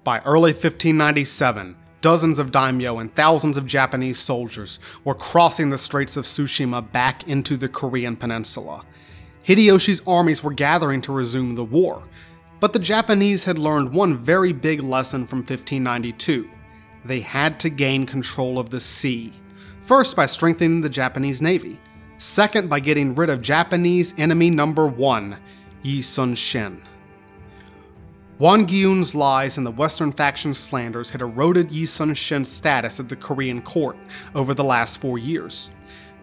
By early 1597, dozens of daimyo and thousands of Japanese soldiers were crossing the Straits of Tsushima back into the Korean peninsula. Hideyoshi's armies were gathering to resume the war, but the Japanese had learned one very big lesson from 1592. They had to gain control of the sea. First, by strengthening the Japanese navy. Second, by getting rid of Japanese enemy number one, Yi Sun Shin. Won Gyun's lies and the Western faction's slanders had eroded Yi Sun Shin's status at the Korean court over the last four years.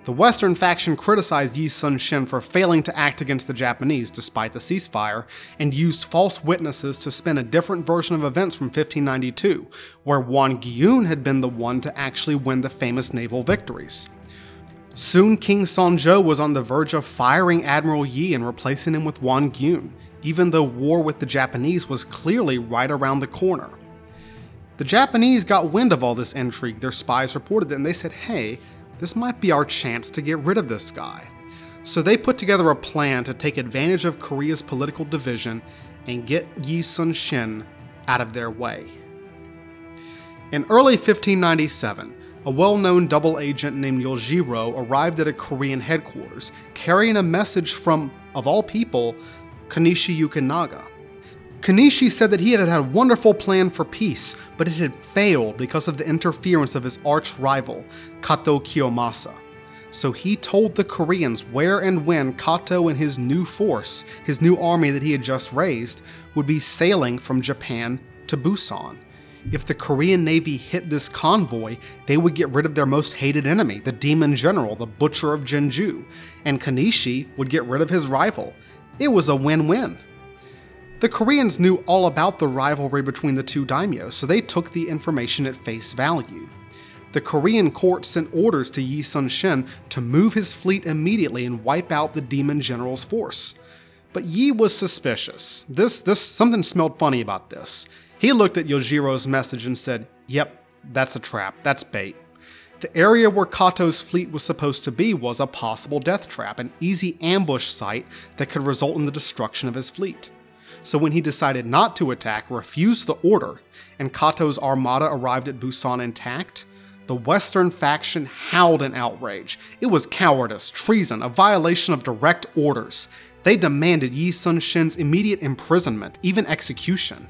The Western faction criticized Yi Sun Shin for failing to act against the Japanese despite the ceasefire, and used false witnesses to spin a different version of events from 1592, where Won Gyun had been the one to actually win the famous naval victories. Soon King Sonjo was on the verge of firing Admiral Yi and replacing him with Won Gyun, even though war with the Japanese was clearly right around the corner. The Japanese got wind of all this intrigue, their spies reported it, and they said, hey, this might be our chance to get rid of this guy. So they put together a plan to take advantage of Korea's political division and get Yi Sun Shin out of their way. In early 1597, a well known double agent named Yojiro arrived at a Korean headquarters carrying a message from, of all people, Konishi Yukinaga. Konishi said that he had had a wonderful plan for peace, but it had failed because of the interference of his arch rival, Kato Kiyomasa. So he told the Koreans where and when Kato and his new force, his new army that he had just raised, would be sailing from Japan to Busan. If the Korean Navy hit this convoy, they would get rid of their most hated enemy, the demon general, the butcher of Jinju, and Konishi would get rid of his rival. It was a win win. The Koreans knew all about the rivalry between the two daimyos, so they took the information at face value. The Korean court sent orders to Yi Sun Shin to move his fleet immediately and wipe out the demon general's force. But Yi was suspicious. This, this, something smelled funny about this. He looked at Yojiro's message and said, Yep, that's a trap, that's bait. The area where Kato's fleet was supposed to be was a possible death trap, an easy ambush site that could result in the destruction of his fleet. So when he decided not to attack, refused the order, and Kato's armada arrived at Busan intact, the Western faction howled in outrage. It was cowardice, treason, a violation of direct orders. They demanded Yi Sun Shin's immediate imprisonment, even execution.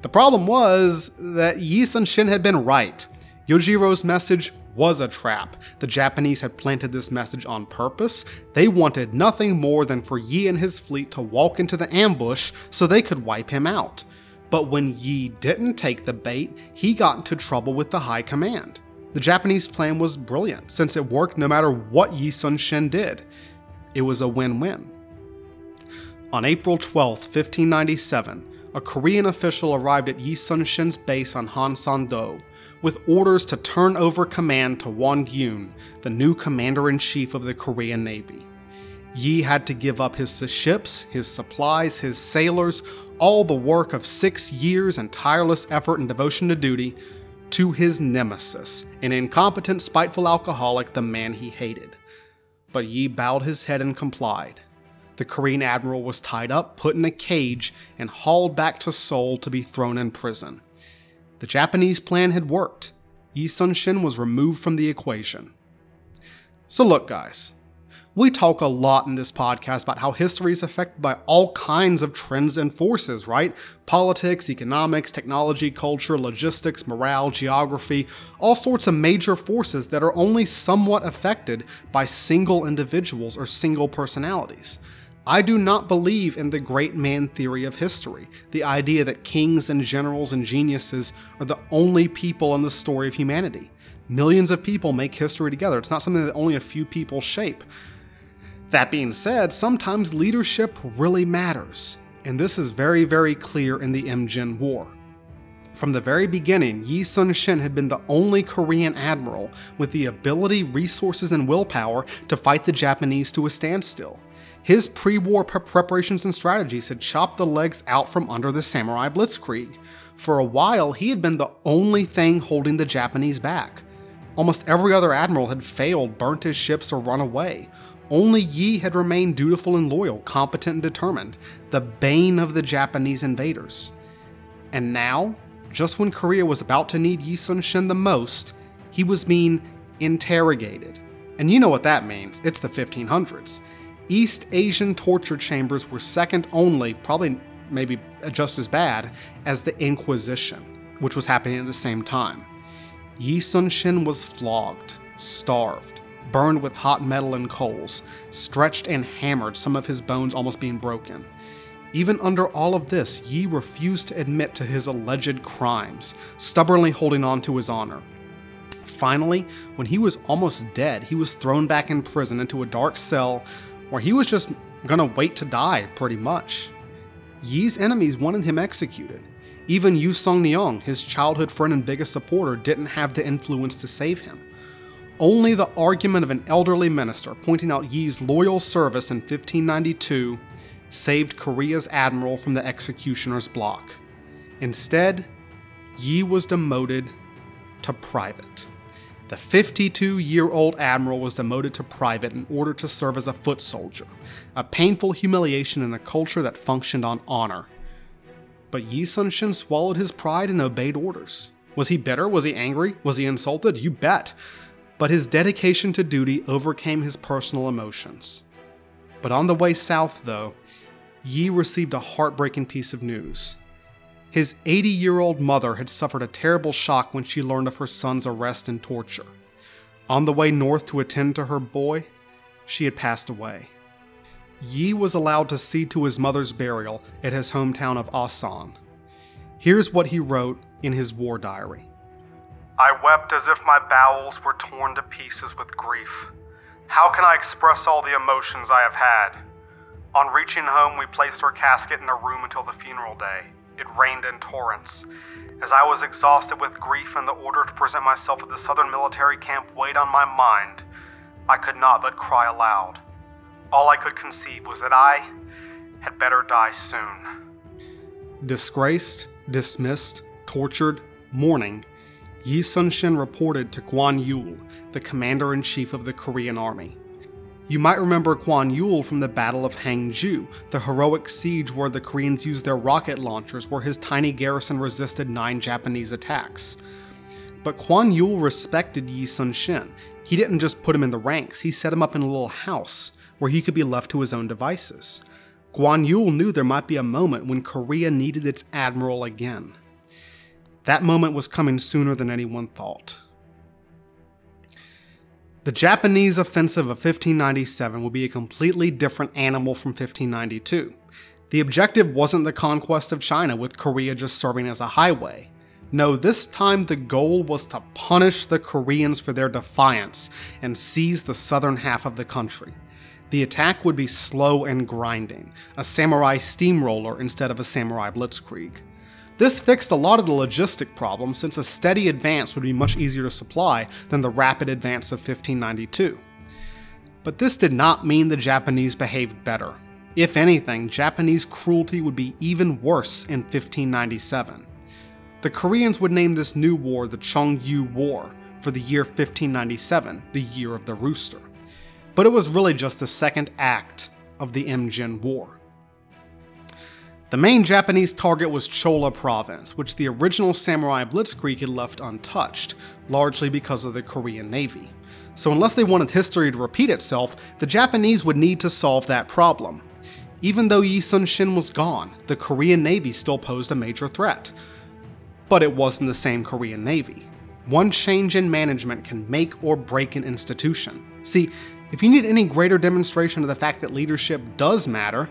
The problem was that Yi Sun Shin had been right. Yojiro's message was a trap. The Japanese had planted this message on purpose. They wanted nothing more than for Yi and his fleet to walk into the ambush so they could wipe him out. But when Yi didn't take the bait, he got into trouble with the High Command. The Japanese plan was brilliant, since it worked no matter what Yi Sun Shin did. It was a win win. On April 12, 1597, a Korean official arrived at Yi Sun Shin's base on Han-san-do with orders to turn over command to Won Gyun, the new commander in chief of the Korean Navy. Yi had to give up his ships, his supplies, his sailors, all the work of six years and tireless effort and devotion to duty to his nemesis, an incompetent, spiteful alcoholic, the man he hated. But Yi bowed his head and complied. The Korean admiral was tied up, put in a cage, and hauled back to Seoul to be thrown in prison. The Japanese plan had worked. Yi Sun Shin was removed from the equation. So, look, guys, we talk a lot in this podcast about how history is affected by all kinds of trends and forces, right? Politics, economics, technology, culture, logistics, morale, geography, all sorts of major forces that are only somewhat affected by single individuals or single personalities. I do not believe in the great man theory of history, the idea that kings and generals and geniuses are the only people in the story of humanity. Millions of people make history together. It's not something that only a few people shape. That being said, sometimes leadership really matters, and this is very, very clear in the Imjin War. From the very beginning, Yi Sun Shin had been the only Korean admiral with the ability, resources, and willpower to fight the Japanese to a standstill. His pre war preparations and strategies had chopped the legs out from under the samurai blitzkrieg. For a while, he had been the only thing holding the Japanese back. Almost every other admiral had failed, burnt his ships, or run away. Only Yi had remained dutiful and loyal, competent and determined, the bane of the Japanese invaders. And now, just when Korea was about to need Yi Sun Shin the most, he was being interrogated. And you know what that means it's the 1500s. East Asian torture chambers were second only, probably maybe just as bad, as the Inquisition, which was happening at the same time. Yi Sun Shin was flogged, starved, burned with hot metal and coals, stretched and hammered, some of his bones almost being broken. Even under all of this, Yi refused to admit to his alleged crimes, stubbornly holding on to his honor. Finally, when he was almost dead, he was thrown back in prison into a dark cell where he was just gonna wait to die, pretty much. Yi's enemies wanted him executed. Even Yu Song Nyong, his childhood friend and biggest supporter, didn't have the influence to save him. Only the argument of an elderly minister pointing out Yi's loyal service in 1592 saved Korea's admiral from the executioner's block. Instead, Yi was demoted to private. The 52 year old admiral was demoted to private in order to serve as a foot soldier, a painful humiliation in a culture that functioned on honor. But Yi Sun Shin swallowed his pride and obeyed orders. Was he bitter? Was he angry? Was he insulted? You bet. But his dedication to duty overcame his personal emotions. But on the way south, though, Yi received a heartbreaking piece of news. His 80 year old mother had suffered a terrible shock when she learned of her son's arrest and torture. On the way north to attend to her boy, she had passed away. Yi was allowed to see to his mother's burial at his hometown of Asan. Here's what he wrote in his war diary I wept as if my bowels were torn to pieces with grief. How can I express all the emotions I have had? On reaching home, we placed her casket in a room until the funeral day. It rained in torrents. As I was exhausted with grief and the order to present myself at the southern military camp weighed on my mind, I could not but cry aloud. All I could conceive was that I had better die soon. Disgraced, dismissed, tortured, mourning, Yi Sun Shin reported to Gwon Yul, the commander in chief of the Korean army. You might remember Gwon Yul from the Battle of Haengju, the heroic siege where the Koreans used their rocket launchers, where his tiny garrison resisted nine Japanese attacks. But Gwon Yul respected Yi Sun Shin. He didn't just put him in the ranks, he set him up in a little house where he could be left to his own devices. Gwon Yul knew there might be a moment when Korea needed its admiral again. That moment was coming sooner than anyone thought. The Japanese offensive of 1597 would be a completely different animal from 1592. The objective wasn't the conquest of China, with Korea just serving as a highway. No, this time the goal was to punish the Koreans for their defiance and seize the southern half of the country. The attack would be slow and grinding, a samurai steamroller instead of a samurai blitzkrieg. This fixed a lot of the logistic problems since a steady advance would be much easier to supply than the rapid advance of 1592. But this did not mean the Japanese behaved better. If anything, Japanese cruelty would be even worse in 1597. The Koreans would name this new war the Chongyu War for the year 1597, the year of the rooster. But it was really just the second act of the Imjin War. The main Japanese target was Chola Province, which the original Samurai Blitzkrieg had left untouched, largely because of the Korean Navy. So, unless they wanted history to repeat itself, the Japanese would need to solve that problem. Even though Yi Sun Shin was gone, the Korean Navy still posed a major threat. But it wasn't the same Korean Navy. One change in management can make or break an institution. See, if you need any greater demonstration of the fact that leadership does matter,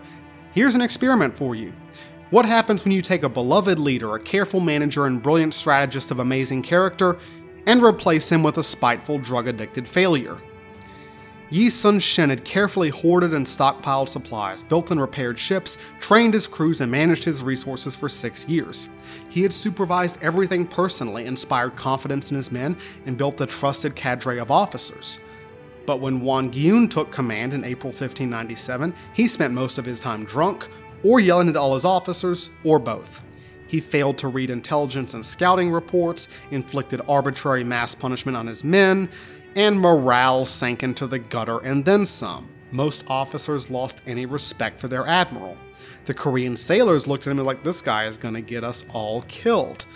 Here's an experiment for you. What happens when you take a beloved leader, a careful manager, and brilliant strategist of amazing character, and replace him with a spiteful, drug addicted failure? Yi Sun Shin had carefully hoarded and stockpiled supplies, built and repaired ships, trained his crews, and managed his resources for six years. He had supervised everything personally, inspired confidence in his men, and built a trusted cadre of officers. But when Won Gyun took command in April 1597, he spent most of his time drunk, or yelling at all his officers, or both. He failed to read intelligence and scouting reports, inflicted arbitrary mass punishment on his men, and morale sank into the gutter and then some. Most officers lost any respect for their admiral. The Korean sailors looked at him like, this guy is going to get us all killed.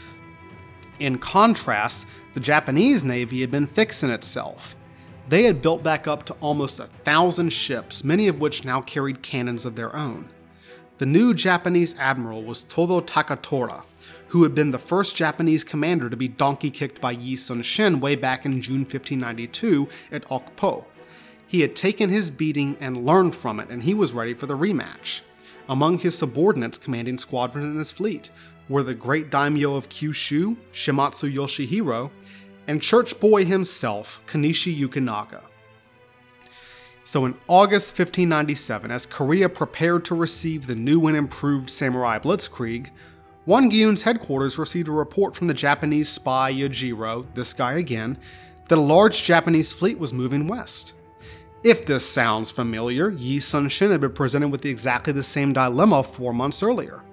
In contrast, the Japanese Navy had been fixing itself. They had built back up to almost a thousand ships, many of which now carried cannons of their own. The new Japanese admiral was Todo Takatora, who had been the first Japanese commander to be donkey kicked by Yi Sun Shin way back in June 1592 at Okpo. He had taken his beating and learned from it, and he was ready for the rematch. Among his subordinates commanding squadrons in his fleet were the great daimyo of Kyushu, Shimazu Yoshihiro, and church boy himself, Konishi Yukinaga. So in August 1597, as Korea prepared to receive the new and improved samurai blitzkrieg, Won Gyun's headquarters received a report from the Japanese spy Yojiro, this guy again, that a large Japanese fleet was moving west. If this sounds familiar, Yi Sun Shin had been presented with exactly the same dilemma four months earlier.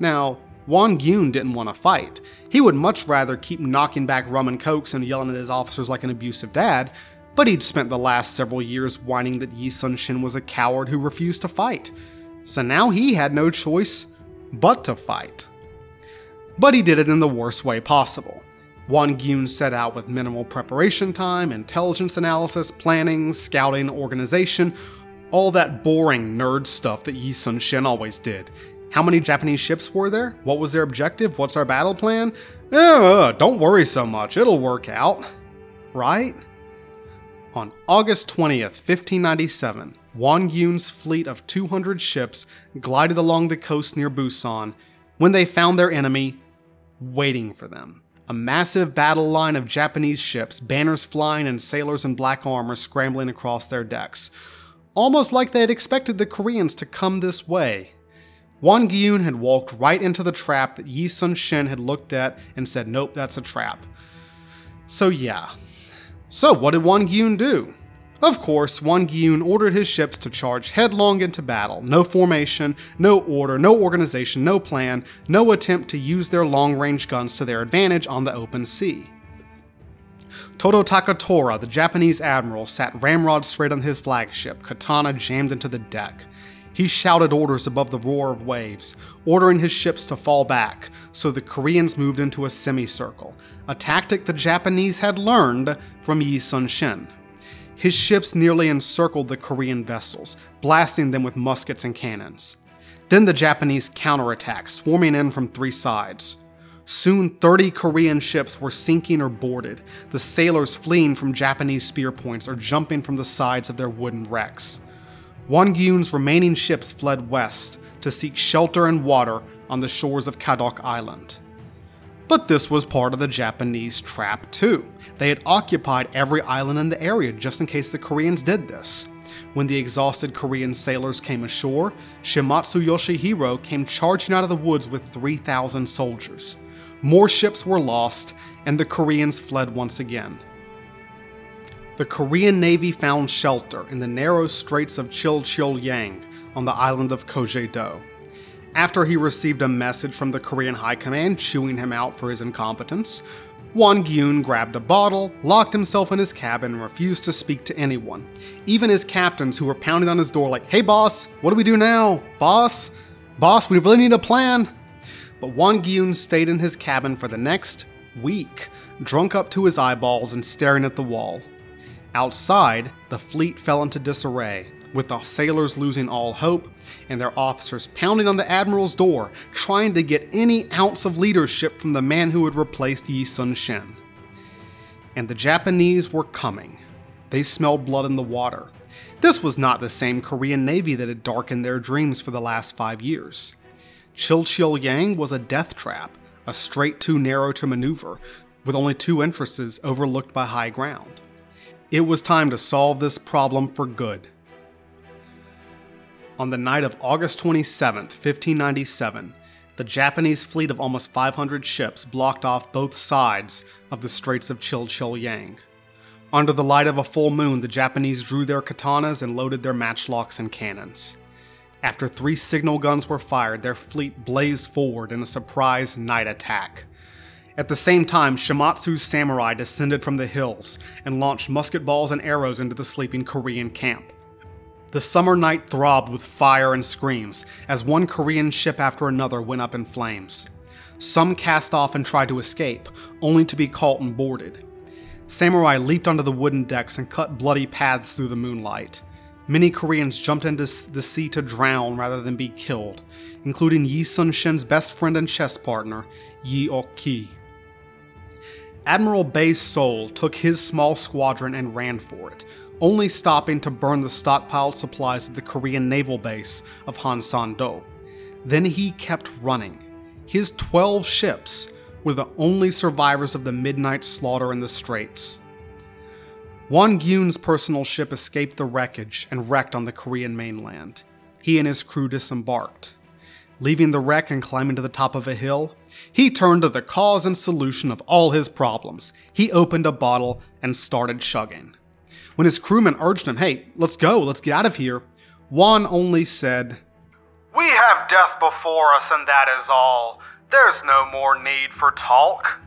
Now, Won Gyun didn't want to fight. He would much rather keep knocking back rum and cokes and yelling at his officers like an abusive dad, but he'd spent the last several years whining that Yi Sun Shin was a coward who refused to fight. So now he had no choice but to fight but he did it in the worst way possible. Won Gyun set out with minimal preparation time, intelligence analysis, planning, scouting, organization, all that boring nerd stuff that Yi Sun Shin always did. How many Japanese ships were there? What was their objective? What's our battle plan? Uh, don't worry so much, it'll work out. Right? On August 20th, 1597, Won Gyun's fleet of 200 ships glided along the coast near Busan when they found their enemy waiting for them. A massive battle line of Japanese ships, banners flying and sailors in black armor scrambling across their decks. Almost like they had expected the Koreans to come this way. Won Gyun had walked right into the trap that Yi Sun Shin had looked at and said, nope, that's a trap. So yeah. So what did Won Gyun do? Of course, Won Gyun ordered his ships to charge headlong into battle. No formation, no order, no organization, no plan, no attempt to use their long range guns to their advantage on the open sea. Todo Takatora, the Japanese admiral, sat ramrod straight on his flagship, katana jammed into the deck. He shouted orders above the roar of waves, ordering his ships to fall back, so the Koreans moved into a semicircle, a tactic the Japanese had learned from Yi Sun Shin. His ships nearly encircled the Korean vessels, blasting them with muskets and cannons. Then the Japanese counterattacked, swarming in from three sides. Soon 30 Korean ships were sinking or boarded, the sailors fleeing from Japanese spear points or jumping from the sides of their wooden wrecks. Won Gyun's remaining ships fled west to seek shelter and water on the shores of Kadok Island. But this was part of the Japanese trap too. They had occupied every island in the area just in case the Koreans did this. When the exhausted Korean sailors came ashore, Shimazu Yoshihiro came charging out of the woods with 3,000 soldiers. More ships were lost, and the Koreans fled once again. The Korean Navy found shelter in the narrow straits of Chilcheolyang on the island of Kojedo after he received a message from the Korean High Command chewing him out for his incompetence. Won Gyun grabbed a bottle, locked himself in his cabin, and refused to speak to anyone. Even his captains, who were pounding on his door, like, Hey boss, what do we do now? Boss? Boss, we really need a plan. But Won Gyun stayed in his cabin for the next week, drunk up to his eyeballs and staring at the wall. Outside, the fleet fell into disarray with the sailors losing all hope and their officers pounding on the admiral's door, trying to get any ounce of leadership from the man who had replaced Yi Sun Shin. And the Japanese were coming. They smelled blood in the water. This was not the same Korean Navy that had darkened their dreams for the last five years. Chilcheolyang was a death trap, a strait too narrow to maneuver, with only two entrances overlooked by high ground. It was time to solve this problem for good. On the night of August 27, 1597, the Japanese fleet of almost 500 ships blocked off both sides of the Straits of Chilchilyang. Under the light of a full moon, the Japanese drew their katanas and loaded their matchlocks and cannons. After three signal guns were fired, their fleet blazed forward in a surprise night attack. At the same time, Shimazu's samurai descended from the hills and launched musket balls and arrows into the sleeping Korean camp. The summer night throbbed with fire and screams as one Korean ship after another went up in flames. Some cast off and tried to escape, only to be caught and boarded. Samurai leaped onto the wooden decks and cut bloody paths through the moonlight. Many Koreans jumped into the sea to drown rather than be killed, including Yi Sun Shin's best friend and chess partner, Yi Ok Ki. Admiral Bae Sol took his small squadron and ran for it, only stopping to burn the stockpiled supplies at the Korean naval base of Hansan-do. Then he kept running. His 12 ships were the only survivors of the midnight slaughter in the Straits. Won Gyun's personal ship escaped the wreckage and wrecked on the Korean mainland. He and his crew disembarked. Leaving the wreck and climbing to the top of a hill, he turned to the cause and solution of all his problems. He opened a bottle and started chugging. When his crewmen urged him, hey, let's go, let's get out of here, Juan only said, We have death before us, and that is all. There's no more need for talk.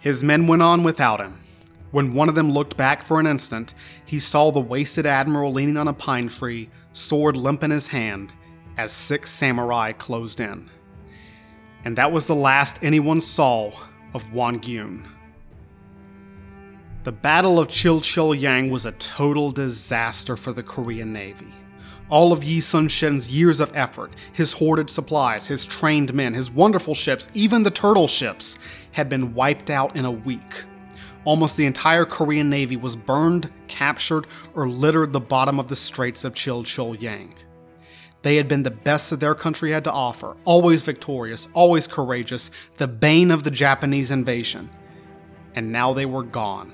His men went on without him. When one of them looked back for an instant, he saw the wasted admiral leaning on a pine tree, sword limp in his hand, as six samurai closed in. And that was the last anyone saw of Won Gyun. The Battle of Chilchilyang was a total disaster for the Korean Navy. All of Yi Sun Shin's years of effort, his hoarded supplies, his trained men, his wonderful ships, even the turtle ships, had been wiped out in a week. Almost the entire Korean Navy was burned, captured, or littered the bottom of the Straits of Chilchilyang. They had been the best that their country had to offer, always victorious, always courageous, the bane of the Japanese invasion. And now they were gone.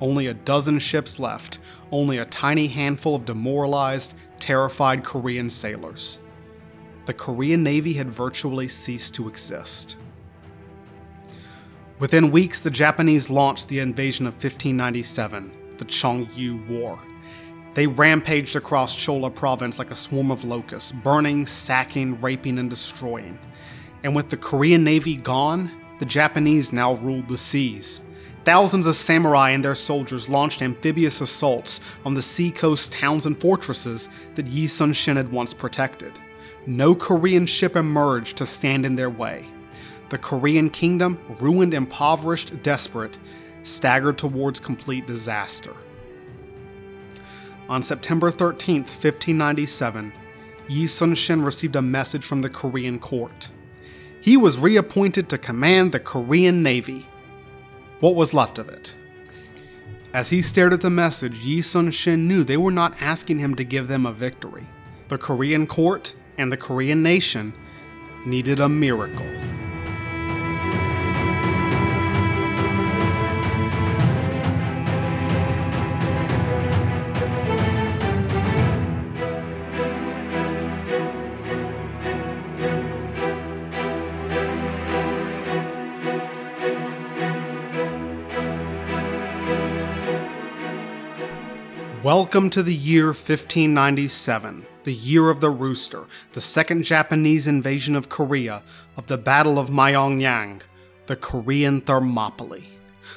Only a dozen ships left, only a tiny handful of demoralized, terrified Korean sailors. The Korean Navy had virtually ceased to exist. Within weeks, the Japanese launched the invasion of 1597, the Chongyu War. They rampaged across Chola province like a swarm of locusts, burning, sacking, raping, and destroying. And with the Korean Navy gone, the Japanese now ruled the seas. Thousands of samurai and their soldiers launched amphibious assaults on the seacoast towns and fortresses that Yi Sun Shin had once protected. No Korean ship emerged to stand in their way. The Korean kingdom, ruined, impoverished, desperate, staggered towards complete disaster. On September 13, 1597, Yi Sun Shin received a message from the Korean court. He was reappointed to command the Korean Navy what was left of it. As he stared at the message, Yi Sun Shin knew they were not asking him to give them a victory. The Korean court and the Korean nation needed a miracle. Welcome to the year 1597, the year of the rooster, the second Japanese invasion of Korea, of the Battle of Myeongnyang, the Korean Thermopylae.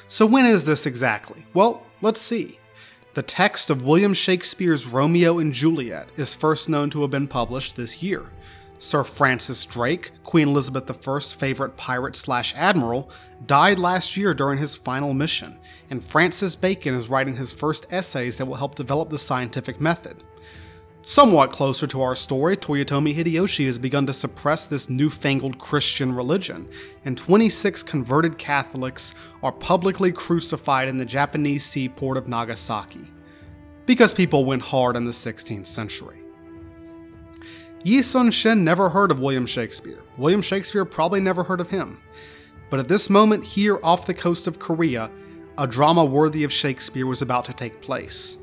So, when is this exactly? Well, let's see. The text of William Shakespeare's Romeo and Juliet is first known to have been published this year. Sir Francis Drake, Queen Elizabeth I's favorite pirate slash admiral, died last year during his final mission, and Francis Bacon is writing his first essays that will help develop the scientific method. Somewhat closer to our story, Toyotomi Hideyoshi has begun to suppress this newfangled Christian religion, and 26 converted Catholics are publicly crucified in the Japanese seaport of Nagasaki. Because people went hard in the 16th century. Yi Sun Shin never heard of William Shakespeare. William Shakespeare probably never heard of him. But at this moment, here off the coast of Korea, a drama worthy of Shakespeare was about to take place.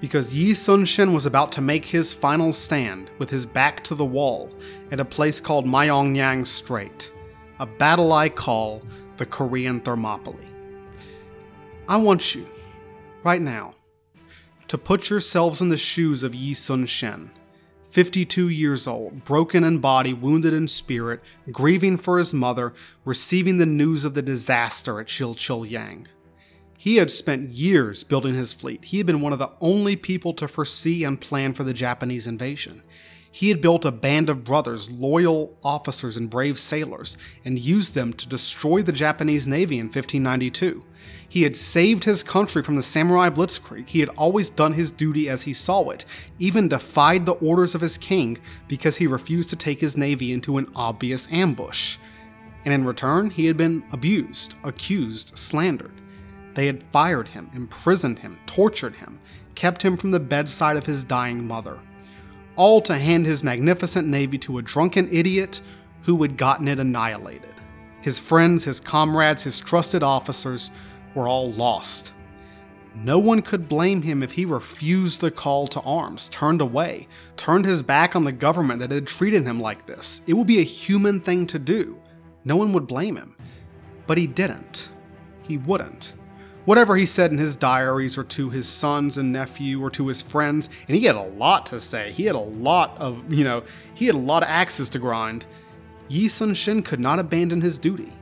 Because Yi Sun Shin was about to make his final stand with his back to the wall at a place called Myeongnyang Strait, a battle I call the Korean Thermopylae. I want you, right now, to put yourselves in the shoes of Yi Sun Shin 52 years old, broken in body, wounded in spirit, grieving for his mother, receiving the news of the disaster at Chil Yang. He had spent years building his fleet. He had been one of the only people to foresee and plan for the Japanese invasion. He had built a band of brothers, loyal officers and brave sailors, and used them to destroy the Japanese Navy in 1592. He had saved his country from the samurai blitzkrieg. He had always done his duty as he saw it, even defied the orders of his king because he refused to take his navy into an obvious ambush. And in return, he had been abused, accused, slandered. They had fired him, imprisoned him, tortured him, kept him from the bedside of his dying mother. All to hand his magnificent navy to a drunken idiot who had gotten it annihilated. His friends, his comrades, his trusted officers were all lost. No one could blame him if he refused the call to arms, turned away, turned his back on the government that had treated him like this. It would be a human thing to do. No one would blame him. But he didn't. He wouldn't. Whatever he said in his diaries or to his sons and nephew or to his friends, and he had a lot to say. He had a lot of, you know, he had a lot of axes to grind. Yi Sun Shin could not abandon his duty.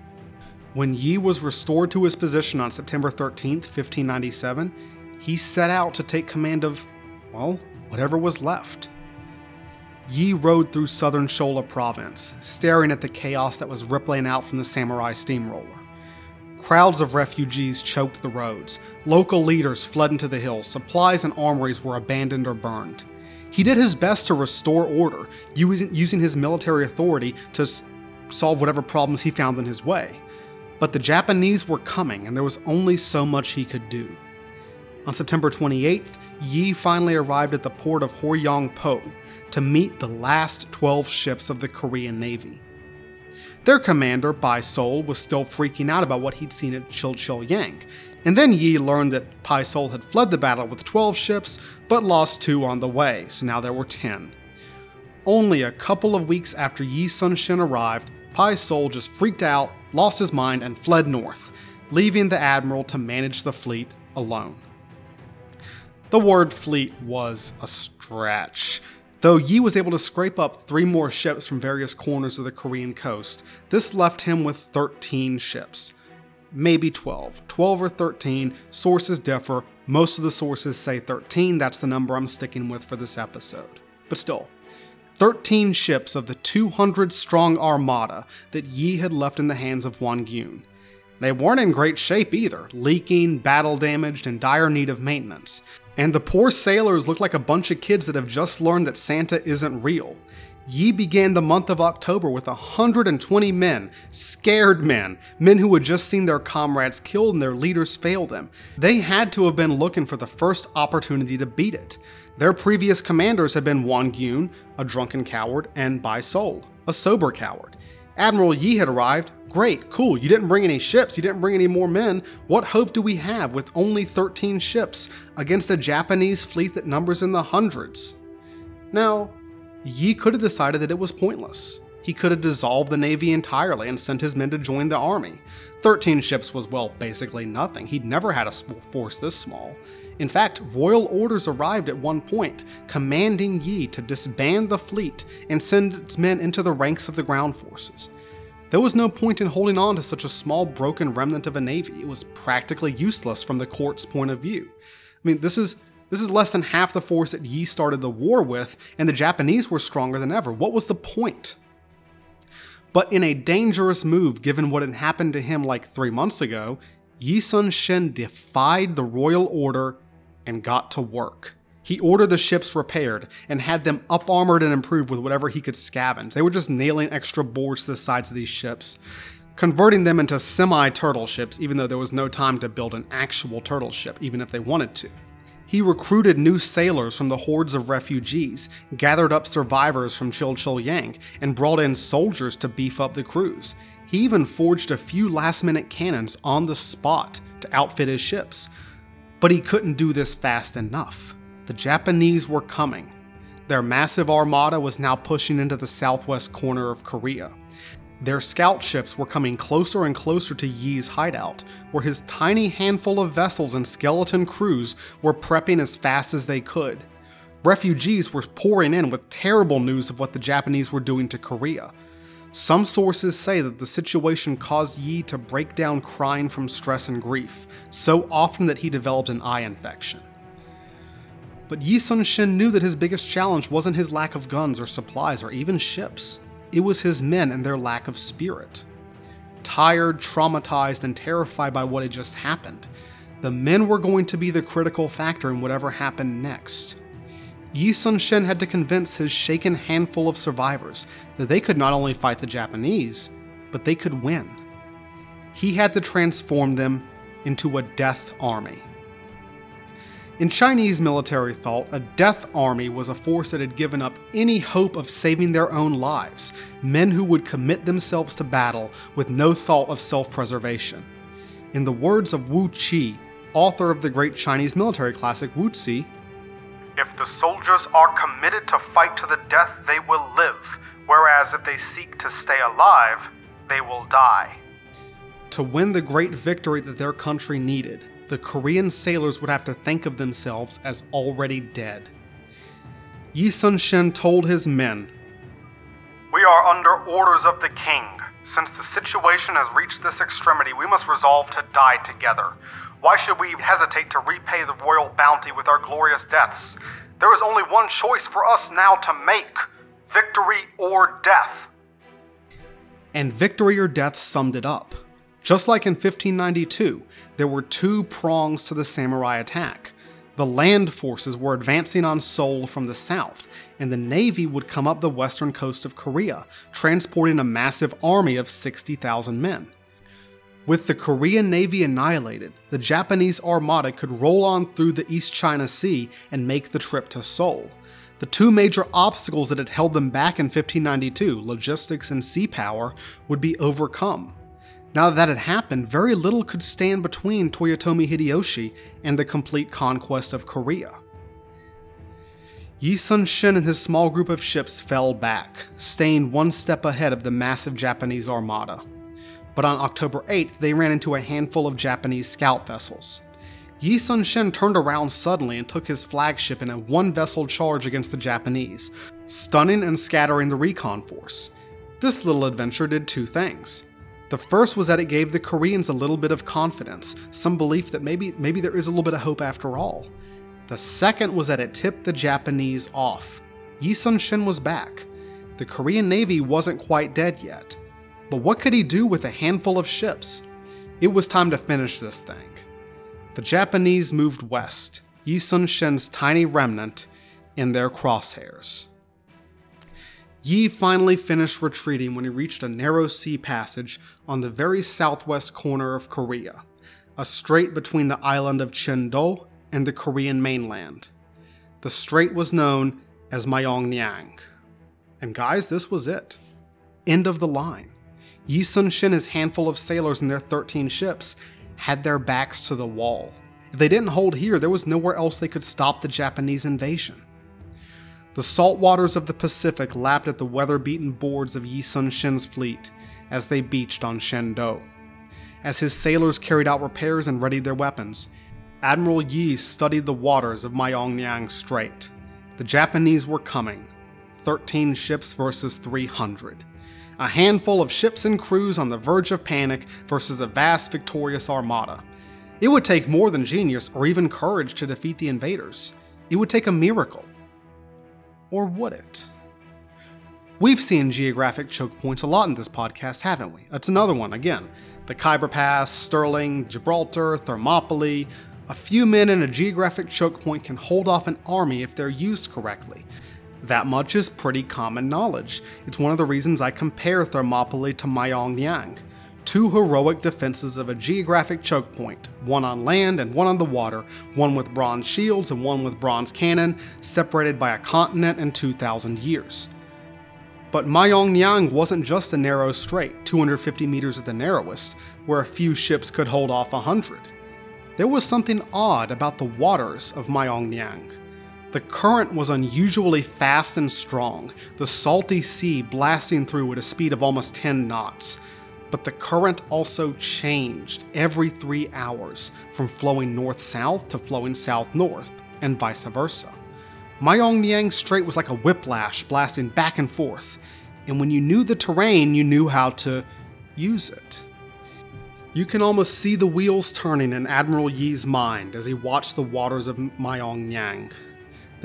When Yi was restored to his position on September 13, 1597, he set out to take command of, well, whatever was left. Yi rode through southern Jeolla province, staring at the chaos that was rippling out from the samurai steamroller. Crowds of refugees choked the roads. Local leaders fled into the hills. Supplies and armories were abandoned or burned. He did his best to restore order, using his military authority to solve whatever problems he found in his way. But the Japanese were coming, and there was only so much he could do. On September 28th, Yi finally arrived at the port of Hworyong Po to meet the last 12 ships of the Korean Navy. Their commander, Bae Seol, was still freaking out about what he'd seen at Chilchil-yang, and then Yi learned that Bae Seol had fled the battle with 12 ships, but lost two on the way, so now there were 10. Only a couple of weeks after Yi Sun Shin arrived, Bae Seol just freaked out, lost his mind, and fled north, leaving the admiral to manage the fleet alone. The word fleet was a stretch. Though Yi was able to scrape up three more ships from various corners of the Korean coast, this left him with 13 ships. Maybe 12. 12 or 13, sources differ. Most of the sources say 13, that's the number I'm sticking with for this episode. But still, 13 ships of the 200 strong armada that Yi had left in the hands of Won Gyun. They weren't in great shape either, leaking, battle damaged, in dire need of maintenance. And the poor sailors looked like a bunch of kids that have just learned that Santa isn't real. Yi began the month of October with 120 men, scared men, men who had just seen their comrades killed and their leaders fail them. They had to have been looking for the first opportunity to beat it. Their previous commanders had been Won-gyun, a drunken coward, and Bae Seol, a sober coward. Admiral Yi had arrived. Great, cool, you didn't bring any ships, you didn't bring any more men. What hope do we have with only 13 ships against a Japanese fleet that numbers in the hundreds? Now, Yi could have decided that it was pointless. He could have dissolved the Navy entirely and sent his men to join the army. 13 ships was, well, basically nothing. He'd never had a force this small. In fact, royal orders arrived at one point, commanding Yi to disband the fleet and send its men into the ranks of the ground forces. There was no point in holding on to such a small, broken remnant of a navy. It was practically useless from the court's point of view. I mean, this is this is less than half the force that Yi started the war with, and the Japanese were stronger than ever. What was the point? But in a dangerous move, given what had happened to him like three months ago, Yi Sun Shin defied the royal order and got to work. He ordered the ships repaired and had them up armored and improved with whatever he could scavenge. They were just nailing extra boards to the sides of these ships, converting them into semi turtle ships, even though there was no time to build an actual turtle ship, even if they wanted to. He recruited new sailors from the hordes of refugees, gathered up survivors from Chilchil-yang, and brought in soldiers to beef up the crews. He even forged a few last minute cannons on the spot to outfit his ships. But he couldn't do this fast enough. The Japanese were coming. Their massive armada was now pushing into the southwest corner of Korea. Their scout ships were coming closer and closer to Yi's hideout, where his tiny handful of vessels and skeleton crews were prepping as fast as they could. Refugees were pouring in with terrible news of what the Japanese were doing to Korea. Some sources say that the situation caused Yi to break down crying from stress and grief, so often that he developed an eye infection. But Yi Sun Shin knew that his biggest challenge wasn't his lack of guns or supplies or even ships. It was his men and their lack of spirit. Tired, traumatized, and terrified by what had just happened, the men were going to be the critical factor in whatever happened next. Yi Sun Shin had to convince his shaken handful of survivors that they could not only fight the Japanese, but they could win. He had to transform them into a death army. In Chinese military thought, a death army was a force that had given up any hope of saving their own lives, men who would commit themselves to battle with no thought of self preservation. In the words of Wu Qi, author of the great Chinese military classic Wuzi, If the soldiers are committed to fight to the death, they will live, whereas if they seek to stay alive, they will die. To win the great victory that their country needed, the Korean sailors would have to think of themselves as already dead. Yi Sun Shin told his men, We are under orders of the king. Since the situation has reached this extremity, we must resolve to die together. Why should we hesitate to repay the royal bounty with our glorious deaths? There is only one choice for us now to make victory or death. and victory or death summed it up. Just like in 1592, there were two prongs to the samurai attack. The land forces were advancing on Seoul from the south, and the navy would come up the western coast of Korea, transporting a massive army of 60,000 men. With the Korean Navy annihilated, the Japanese armada could roll on through the East China Sea and make the trip to Seoul. The two major obstacles that had held them back in 1592, logistics and sea power, would be overcome. Now that that had happened, very little could stand between Toyotomi Hideyoshi and the complete conquest of Korea. Yi Sun Shin and his small group of ships fell back, staying one step ahead of the massive Japanese armada. But on October 8th, they ran into a handful of Japanese scout vessels. Yi Sun Shin turned around suddenly and took his flagship in a one vessel charge against the Japanese, stunning and scattering the recon force. This little adventure did two things. The first was that it gave the Koreans a little bit of confidence, some belief that maybe maybe there is a little bit of hope after all. The second was that it tipped the Japanese off. Yi Sun Shin was back. The Korean Navy wasn't quite dead yet. But what could he do with a handful of ships? It was time to finish this thing. The Japanese moved west, Yi Sun Shin's tiny remnant in their crosshairs. Yi finally finished retreating when he reached a narrow sea passage on the very southwest corner of Korea, a strait between the island of Jindo and the Korean mainland. The strait was known as Myeongnyang. And guys, this was it. End of the line. Yi Sun Shin and his handful of sailors and their 13 ships had their backs to the wall. If they didn't hold here, there was nowhere else they could stop the Japanese invasion. The salt waters of the Pacific lapped at the weather beaten boards of Yi Sun Shin's fleet as they beached on Jindo. As his sailors carried out repairs and readied their weapons, Admiral Yi studied the waters of Myeongnyang Strait. The Japanese were coming 13 ships versus 300. A handful of ships and crews on the verge of panic versus a vast victorious armada. It would take more than genius or even courage to defeat the invaders. It would take a miracle. Or would it? We've seen geographic choke points a lot in this podcast, haven't we? That's another one, again. The Khyber Pass, Stirling, Gibraltar, Thermopylae. A few men in a geographic choke point can hold off an army if they're used correctly. That much is pretty common knowledge. It's one of the reasons I compare Thermopylae to Myeongnyang. Two heroic defenses of a geographic choke point, one on land and one on the water, one with bronze shields and one with bronze cannon, separated by a continent and 2,000 years. But Myeongnyang wasn't just a narrow strait, 250 meters at the narrowest, where a few ships could hold off 100. there was something odd about the waters of Myeongnyang. The current was unusually fast and strong, the salty sea blasting through at a speed of almost 10 knots. But the current also changed every three hours, from flowing north south to flowing south north, and vice versa. Myeongnyang Strait was like a whiplash blasting back and forth, and when you knew the terrain, you knew how to use it. You can almost see the wheels turning in Admiral Yi's mind as he watched the waters of Myeongnyang.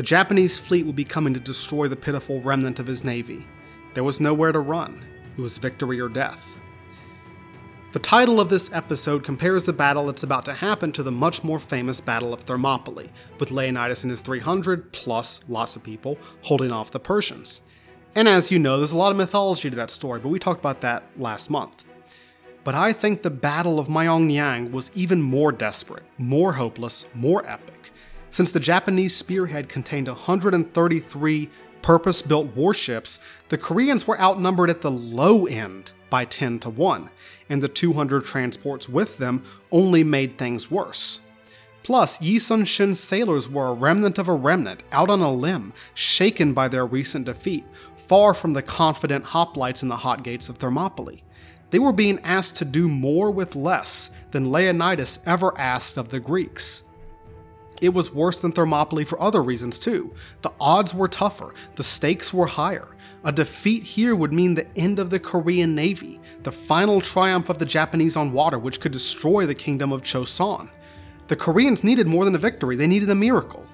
The Japanese fleet would be coming to destroy the pitiful remnant of his navy. There was nowhere to run. It was victory or death. The title of this episode compares the battle that's about to happen to the much more famous Battle of Thermopylae, with Leonidas and his 300, plus lots of people, holding off the Persians. And as you know, there's a lot of mythology to that story, but we talked about that last month. But I think the Battle of Myeongnyang was even more desperate, more hopeless, more epic, since the Japanese spearhead contained 133 purpose built warships, the Koreans were outnumbered at the low end by 10 to 1, and the 200 transports with them only made things worse. Plus, Yi Sun Shin's sailors were a remnant of a remnant, out on a limb, shaken by their recent defeat, far from the confident hoplites in the hot gates of Thermopylae. They were being asked to do more with less than Leonidas ever asked of the Greeks. It was worse than Thermopylae for other reasons too. The odds were tougher, the stakes were higher. A defeat here would mean the end of the Korean Navy, the final triumph of the Japanese on water, which could destroy the kingdom of Choson. The Koreans needed more than a victory, they needed a miracle.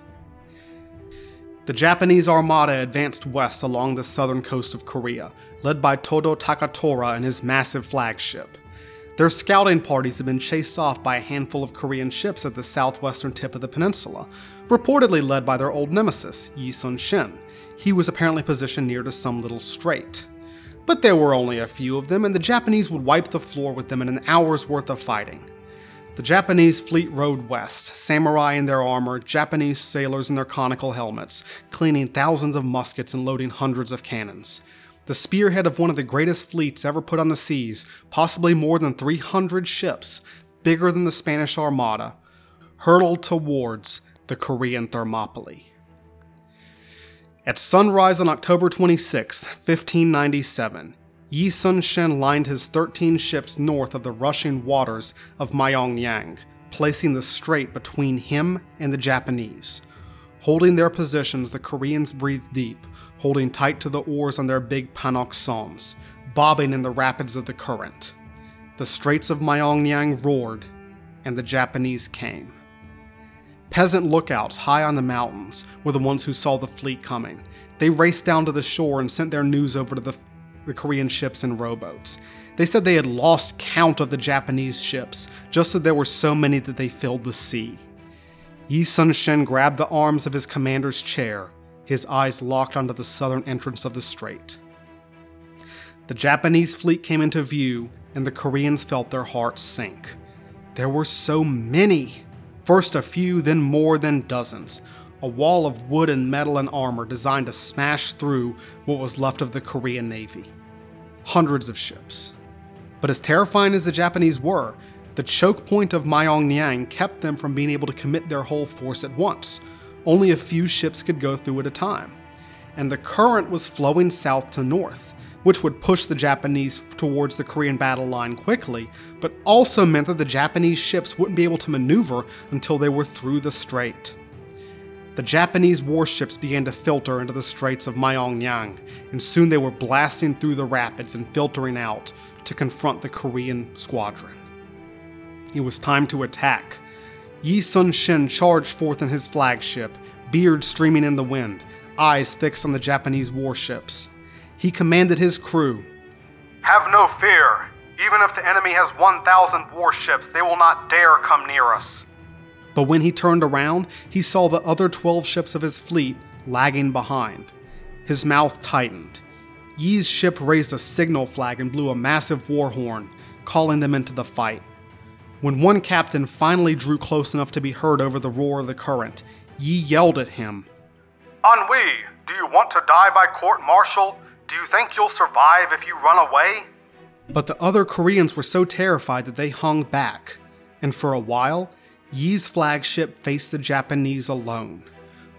The Japanese armada advanced west along the southern coast of Korea, led by Todo Takatora and his massive flagship. Their scouting parties had been chased off by a handful of Korean ships at the southwestern tip of the peninsula, reportedly led by their old nemesis, Yi Sun Shin. He was apparently positioned near to some little strait. But there were only a few of them, and the Japanese would wipe the floor with them in an hour's worth of fighting. The Japanese fleet rode west, samurai in their armor, Japanese sailors in their conical helmets, cleaning thousands of muskets and loading hundreds of cannons the spearhead of one of the greatest fleets ever put on the seas, possibly more than 300 ships, bigger than the Spanish Armada, hurtled towards the Korean Thermopylae. At sunrise on October 26, 1597, Yi Sun Shin lined his 13 ships north of the rushing waters of Myeongnyang, placing the strait between him and the Japanese. Holding their positions, the Koreans breathed deep, holding tight to the oars on their big panokseons, bobbing in the rapids of the current. The straits of Myeongnyang roared, and the Japanese came. Peasant lookouts high on the mountains were the ones who saw the fleet coming. They raced down to the shore and sent their news over to the, the Korean ships and rowboats. They said they had lost count of the Japanese ships, just that there were so many that they filled the sea. Yi Sun Shin grabbed the arms of his commander's chair his eyes locked onto the southern entrance of the strait. The Japanese fleet came into view, and the Koreans felt their hearts sink. There were so many! First a few, then more than dozens. A wall of wood and metal and armor designed to smash through what was left of the Korean Navy. Hundreds of ships. But as terrifying as the Japanese were, the choke point of Myeongnyang kept them from being able to commit their whole force at once only a few ships could go through at a time. And the current was flowing south to north, which would push the Japanese towards the Korean battle line quickly, but also meant that the Japanese ships wouldn't be able to maneuver until they were through the strait. The Japanese warships began to filter into the straits of Myeongnyang, and soon they were blasting through the rapids and filtering out to confront the Korean squadron. It was time to attack, Yi Sun Shin charged forth in his flagship, beard streaming in the wind, eyes fixed on the Japanese warships. He commanded his crew Have no fear. Even if the enemy has 1,000 warships, they will not dare come near us. But when he turned around, he saw the other 12 ships of his fleet lagging behind. His mouth tightened. Yi's ship raised a signal flag and blew a massive war horn, calling them into the fight. When one captain finally drew close enough to be heard over the roar of the current, Yi yelled at him An Wi, do you want to die by court martial? Do you think you'll survive if you run away? But the other Koreans were so terrified that they hung back, and for a while, Yi's flagship faced the Japanese alone.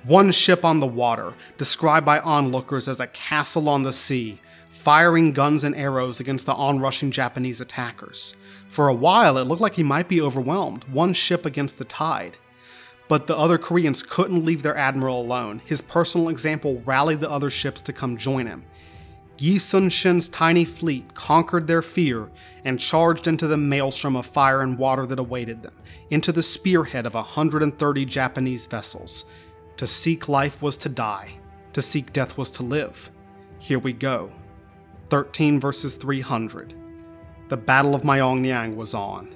One ship on the water, described by onlookers as a castle on the sea, firing guns and arrows against the onrushing Japanese attackers. For a while, it looked like he might be overwhelmed, one ship against the tide. But the other Koreans couldn't leave their admiral alone. His personal example rallied the other ships to come join him. Yi Sun Shin's tiny fleet conquered their fear and charged into the maelstrom of fire and water that awaited them, into the spearhead of 130 Japanese vessels. To seek life was to die, to seek death was to live. Here we go. 13 verses 300. The Battle of Myeongnyang was on.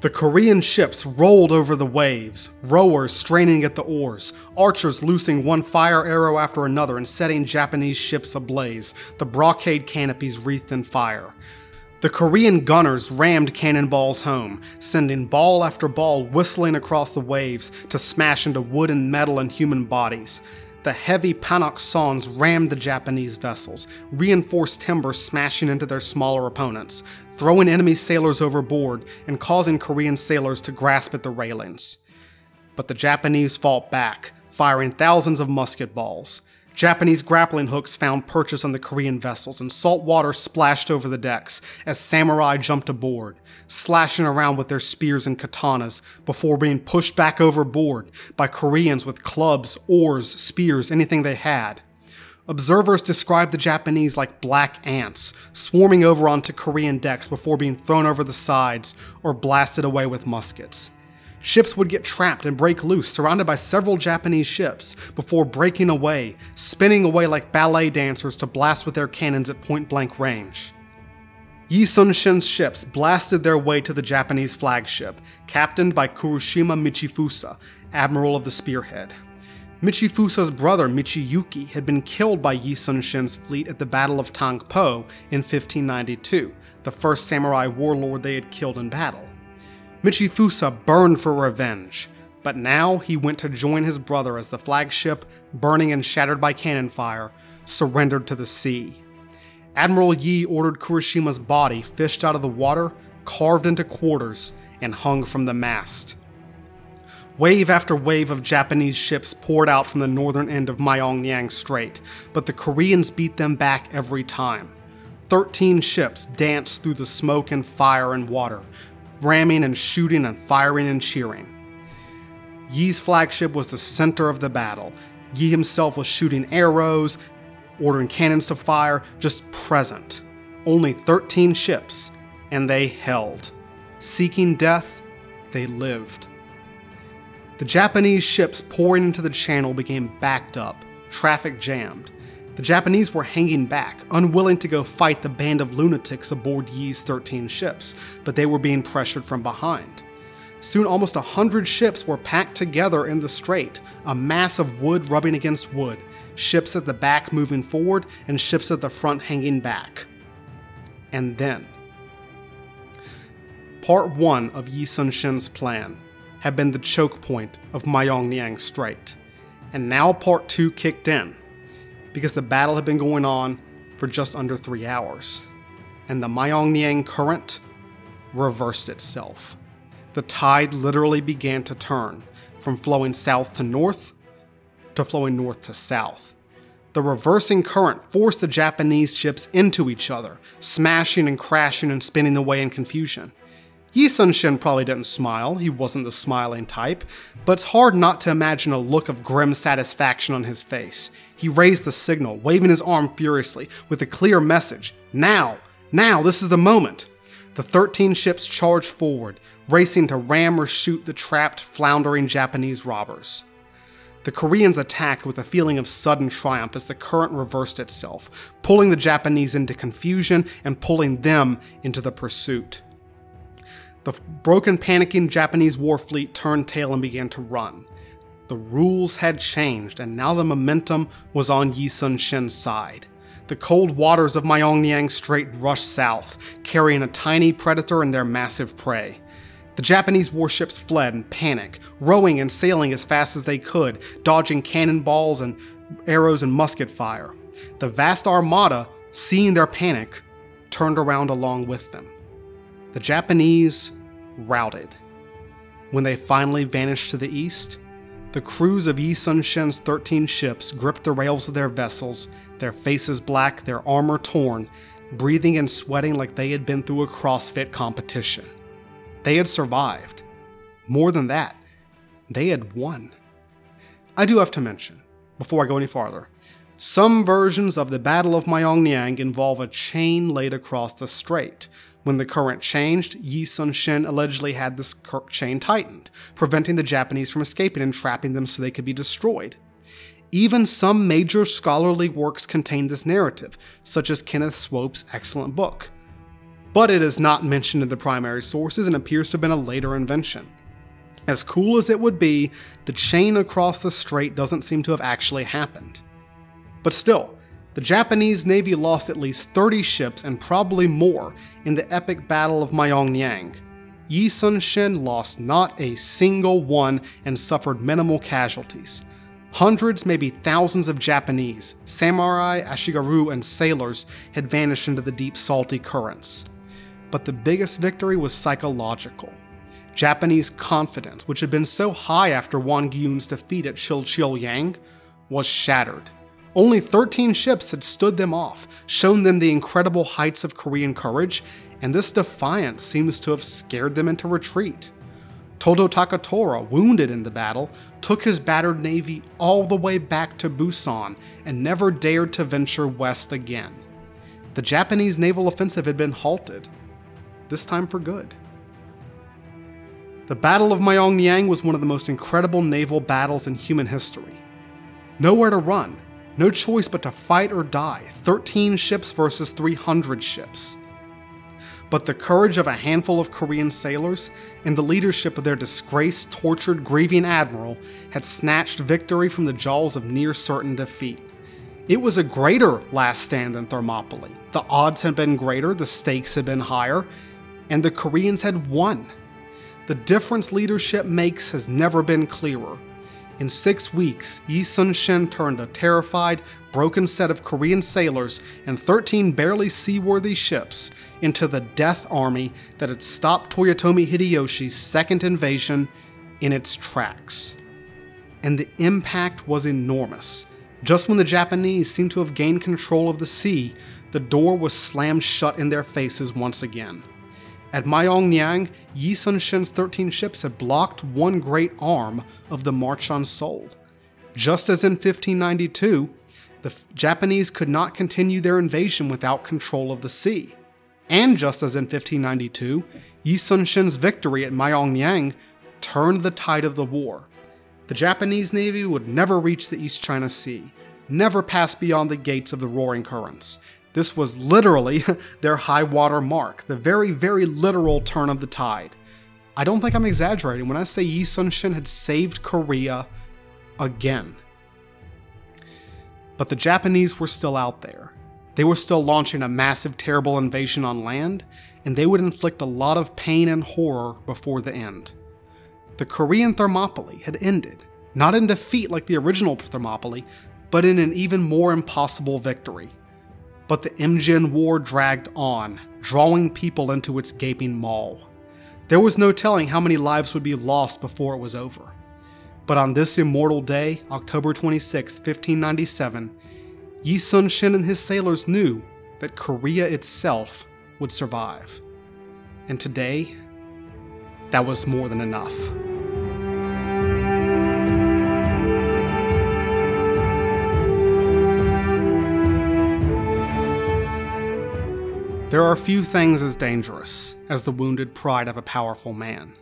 The Korean ships rolled over the waves, rowers straining at the oars, archers loosing one fire arrow after another and setting Japanese ships ablaze, the brocade canopies wreathed in fire. The Korean gunners rammed cannonballs home, sending ball after ball whistling across the waves to smash into wood and metal and human bodies. The heavy Panoksons rammed the Japanese vessels, reinforced timber smashing into their smaller opponents, throwing enemy sailors overboard and causing Korean sailors to grasp at the railings. But the Japanese fought back, firing thousands of musket balls. Japanese grappling hooks found purchase on the Korean vessels, and salt water splashed over the decks as samurai jumped aboard, slashing around with their spears and katanas before being pushed back overboard by Koreans with clubs, oars, spears, anything they had. Observers described the Japanese like black ants, swarming over onto Korean decks before being thrown over the sides or blasted away with muskets. Ships would get trapped and break loose, surrounded by several Japanese ships, before breaking away, spinning away like ballet dancers to blast with their cannons at point blank range. Yi Sun Shin's ships blasted their way to the Japanese flagship, captained by Kurushima Michifusa, admiral of the Spearhead. Michifusa's brother Michiyuki had been killed by Yi Sun Shin's fleet at the Battle of Tangpo in 1592, the first samurai warlord they had killed in battle. Michifusa burned for revenge, but now he went to join his brother as the flagship, burning and shattered by cannon fire, surrendered to the sea. Admiral Yi ordered Kurushima's body fished out of the water, carved into quarters, and hung from the mast. Wave after wave of Japanese ships poured out from the northern end of Myeongnyang Strait, but the Koreans beat them back every time. Thirteen ships danced through the smoke and fire and water, ramming and shooting and firing and cheering. Yi's flagship was the center of the battle. Yi himself was shooting arrows, ordering cannons to fire, just present. Only 13 ships, and they held. Seeking death, they lived. The Japanese ships pouring into the channel became backed up, traffic jammed. The Japanese were hanging back, unwilling to go fight the band of lunatics aboard Yi's 13 ships, but they were being pressured from behind. Soon, almost a hundred ships were packed together in the strait, a mass of wood rubbing against wood, ships at the back moving forward, and ships at the front hanging back. And then, Part 1 of Yi Sun Shin's plan had been the choke point of Myeongnyang Strait, and now Part 2 kicked in because the battle had been going on for just under three hours, and the Myeongnyang current reversed itself. The tide literally began to turn from flowing south to north to flowing north to south. The reversing current forced the Japanese ships into each other, smashing and crashing and spinning away in confusion. Yi Sun Shin probably didn't smile, he wasn't the smiling type, but it's hard not to imagine a look of grim satisfaction on his face. He raised the signal, waving his arm furiously, with a clear message Now! Now! This is the moment! The 13 ships charged forward, racing to ram or shoot the trapped, floundering Japanese robbers. The Koreans attacked with a feeling of sudden triumph as the current reversed itself, pulling the Japanese into confusion and pulling them into the pursuit. The broken, panicking Japanese war fleet turned tail and began to run. The rules had changed, and now the momentum was on Yi Sun Shin's side. The cold waters of Myeongnyang Strait rushed south, carrying a tiny predator and their massive prey. The Japanese warships fled in panic, rowing and sailing as fast as they could, dodging cannonballs and arrows and musket fire. The vast armada, seeing their panic, turned around along with them. The Japanese routed. When they finally vanished to the east, the crews of Yi Sun Shin's 13 ships gripped the rails of their vessels, their faces black, their armor torn, breathing and sweating like they had been through a CrossFit competition. They had survived. More than that, they had won. I do have to mention, before I go any farther, some versions of the Battle of Myeongnyang involve a chain laid across the strait. When the current changed, Yi Sun Shin allegedly had this chain tightened, preventing the Japanese from escaping and trapping them so they could be destroyed. Even some major scholarly works contain this narrative, such as Kenneth Swope's excellent book. But it is not mentioned in the primary sources and appears to have been a later invention. As cool as it would be, the chain across the strait doesn't seem to have actually happened. But still, the Japanese Navy lost at least 30 ships and probably more in the epic Battle of Myeongnyang. Yi Sun Shin lost not a single one and suffered minimal casualties. Hundreds, maybe thousands of Japanese, samurai, ashigaru, and sailors had vanished into the deep salty currents. But the biggest victory was psychological. Japanese confidence, which had been so high after Won Gyun's defeat at Yang, was shattered. Only 13 ships had stood them off, shown them the incredible heights of Korean courage, and this defiance seems to have scared them into retreat. Todo Takatora, wounded in the battle, took his battered navy all the way back to Busan and never dared to venture west again. The Japanese naval offensive had been halted, this time for good. The Battle of Myeongnyang was one of the most incredible naval battles in human history. Nowhere to run, no choice but to fight or die 13 ships versus 300 ships but the courage of a handful of Korean sailors and the leadership of their disgraced, tortured, grieving admiral had snatched victory from the jaws of near certain defeat. It was a greater last stand than Thermopylae. The odds had been greater, the stakes had been higher, and the Koreans had won. The difference leadership makes has never been clearer. In six weeks, Yi Sun Shin turned a terrified, broken set of Korean sailors and 13 barely seaworthy ships into the death army that had stopped Toyotomi Hideyoshi's second invasion in its tracks. And the impact was enormous. Just when the Japanese seemed to have gained control of the sea, the door was slammed shut in their faces once again. At Myeongnyang, Yi Sun Shin's 13 ships had blocked one great arm of the March on Seoul. Just as in 1592, the Japanese could not continue their invasion without control of the sea. And just as in 1592, Yi Sun Shin's victory at Myeongnyang turned the tide of the war. The Japanese Navy would never reach the East China Sea, never pass beyond the gates of the roaring currents. This was literally [LAUGHS] their high water mark, the very, very literal turn of the tide. I don't think I'm exaggerating when I say Yi Sun Shin had saved Korea again. But the Japanese were still out there. They were still launching a massive, terrible invasion on land, and they would inflict a lot of pain and horror before the end. The Korean Thermopylae had ended, not in defeat like the original Thermopylae, but in an even more impossible victory. But the Imjin War dragged on, drawing people into its gaping maw. There was no telling how many lives would be lost before it was over. But on this immortal day, October 26, 1597, Yi Sun Shin and his sailors knew that Korea itself would survive. And today, that was more than enough. There are few things as dangerous as the wounded pride of a powerful man.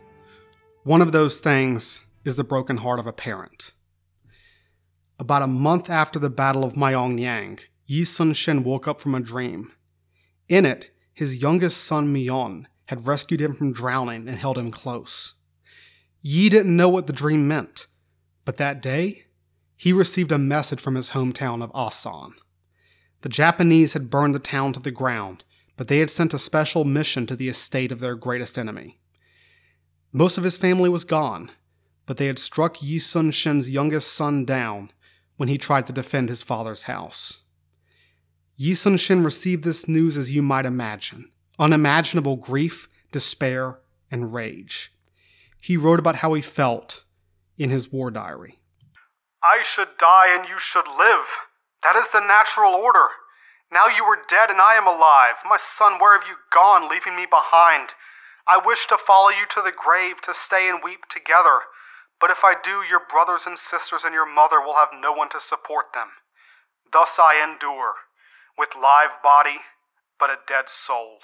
One of those things is the broken heart of a parent. About a month after the Battle of Myeongnyang, Yi Sun Shin woke up from a dream. In it, his youngest son Myon had rescued him from drowning and held him close. Yi didn't know what the dream meant, but that day, he received a message from his hometown of Asan. The Japanese had burned the town to the ground, but they had sent a special mission to the estate of their greatest enemy. Most of his family was gone, but they had struck Yi Sun Shin's youngest son down when he tried to defend his father's house. Yi Sun Shin received this news as you might imagine unimaginable grief, despair, and rage. he wrote about how he felt in his war diary. I should die and you should live. That is the natural order. Now you are dead and I am alive. My son, where have you gone, leaving me behind? I wish to follow you to the grave, to stay and weep together. But if I do, your brothers and sisters and your mother will have no one to support them. Thus I endure, with live body, but a dead soul.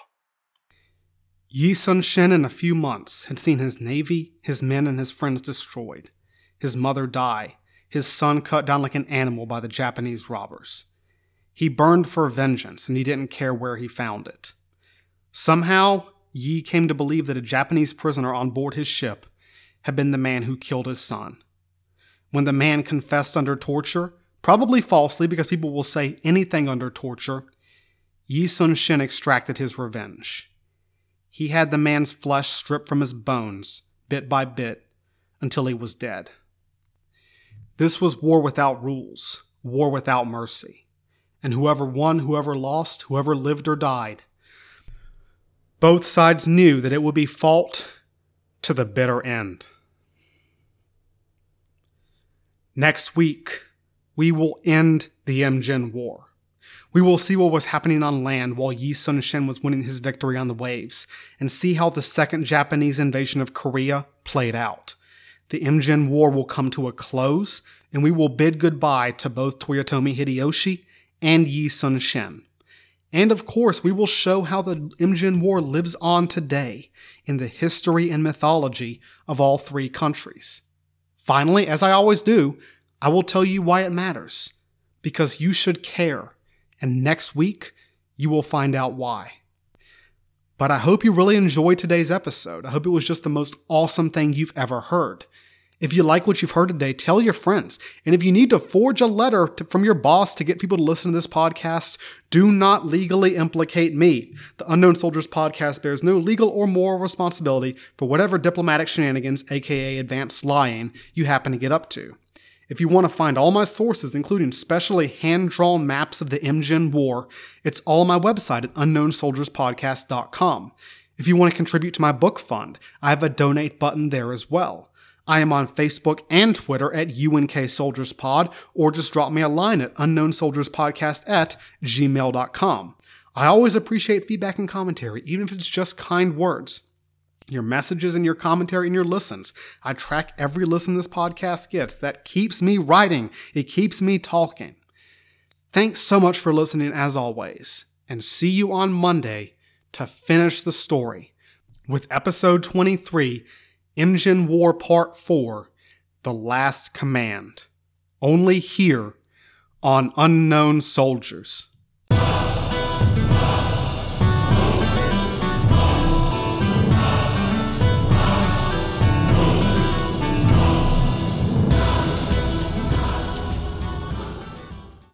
Yi Sun Shin, in a few months, had seen his navy, his men, and his friends destroyed, his mother die, his son cut down like an animal by the Japanese robbers. He burned for vengeance, and he didn't care where he found it. Somehow, Yi came to believe that a Japanese prisoner on board his ship had been the man who killed his son. When the man confessed under torture, probably falsely because people will say anything under torture, Yi Sun Shin extracted his revenge. He had the man's flesh stripped from his bones, bit by bit, until he was dead. This was war without rules, war without mercy. And whoever won, whoever lost, whoever lived or died, both sides knew that it would be fought to the bitter end. Next week, we will end the Imjin War. We will see what was happening on land while Yi Sun Shin was winning his victory on the waves, and see how the second Japanese invasion of Korea played out. The Imjin War will come to a close, and we will bid goodbye to both Toyotomi Hideyoshi and Yi Sun Shin. And of course, we will show how the Imjin War lives on today in the history and mythology of all three countries. Finally, as I always do, I will tell you why it matters. Because you should care and next week you will find out why. But I hope you really enjoyed today's episode. I hope it was just the most awesome thing you've ever heard. If you like what you've heard today, tell your friends. And if you need to forge a letter to, from your boss to get people to listen to this podcast, do not legally implicate me. The Unknown Soldiers podcast bears no legal or moral responsibility for whatever diplomatic shenanigans, aka advanced lying, you happen to get up to. If you want to find all my sources, including specially hand drawn maps of the Imjin War, it's all on my website at unknownsoldierspodcast.com. If you want to contribute to my book fund, I have a donate button there as well. I am on Facebook and Twitter at UNK Soldiers Pod, or just drop me a line at unknownsoldierspodcast at gmail.com. I always appreciate feedback and commentary, even if it's just kind words your messages and your commentary and your listens. I track every listen this podcast gets. That keeps me writing, it keeps me talking. Thanks so much for listening as always, and see you on Monday to finish the story with episode 23 Imjin War Part 4 The Last Command. Only here on Unknown Soldiers.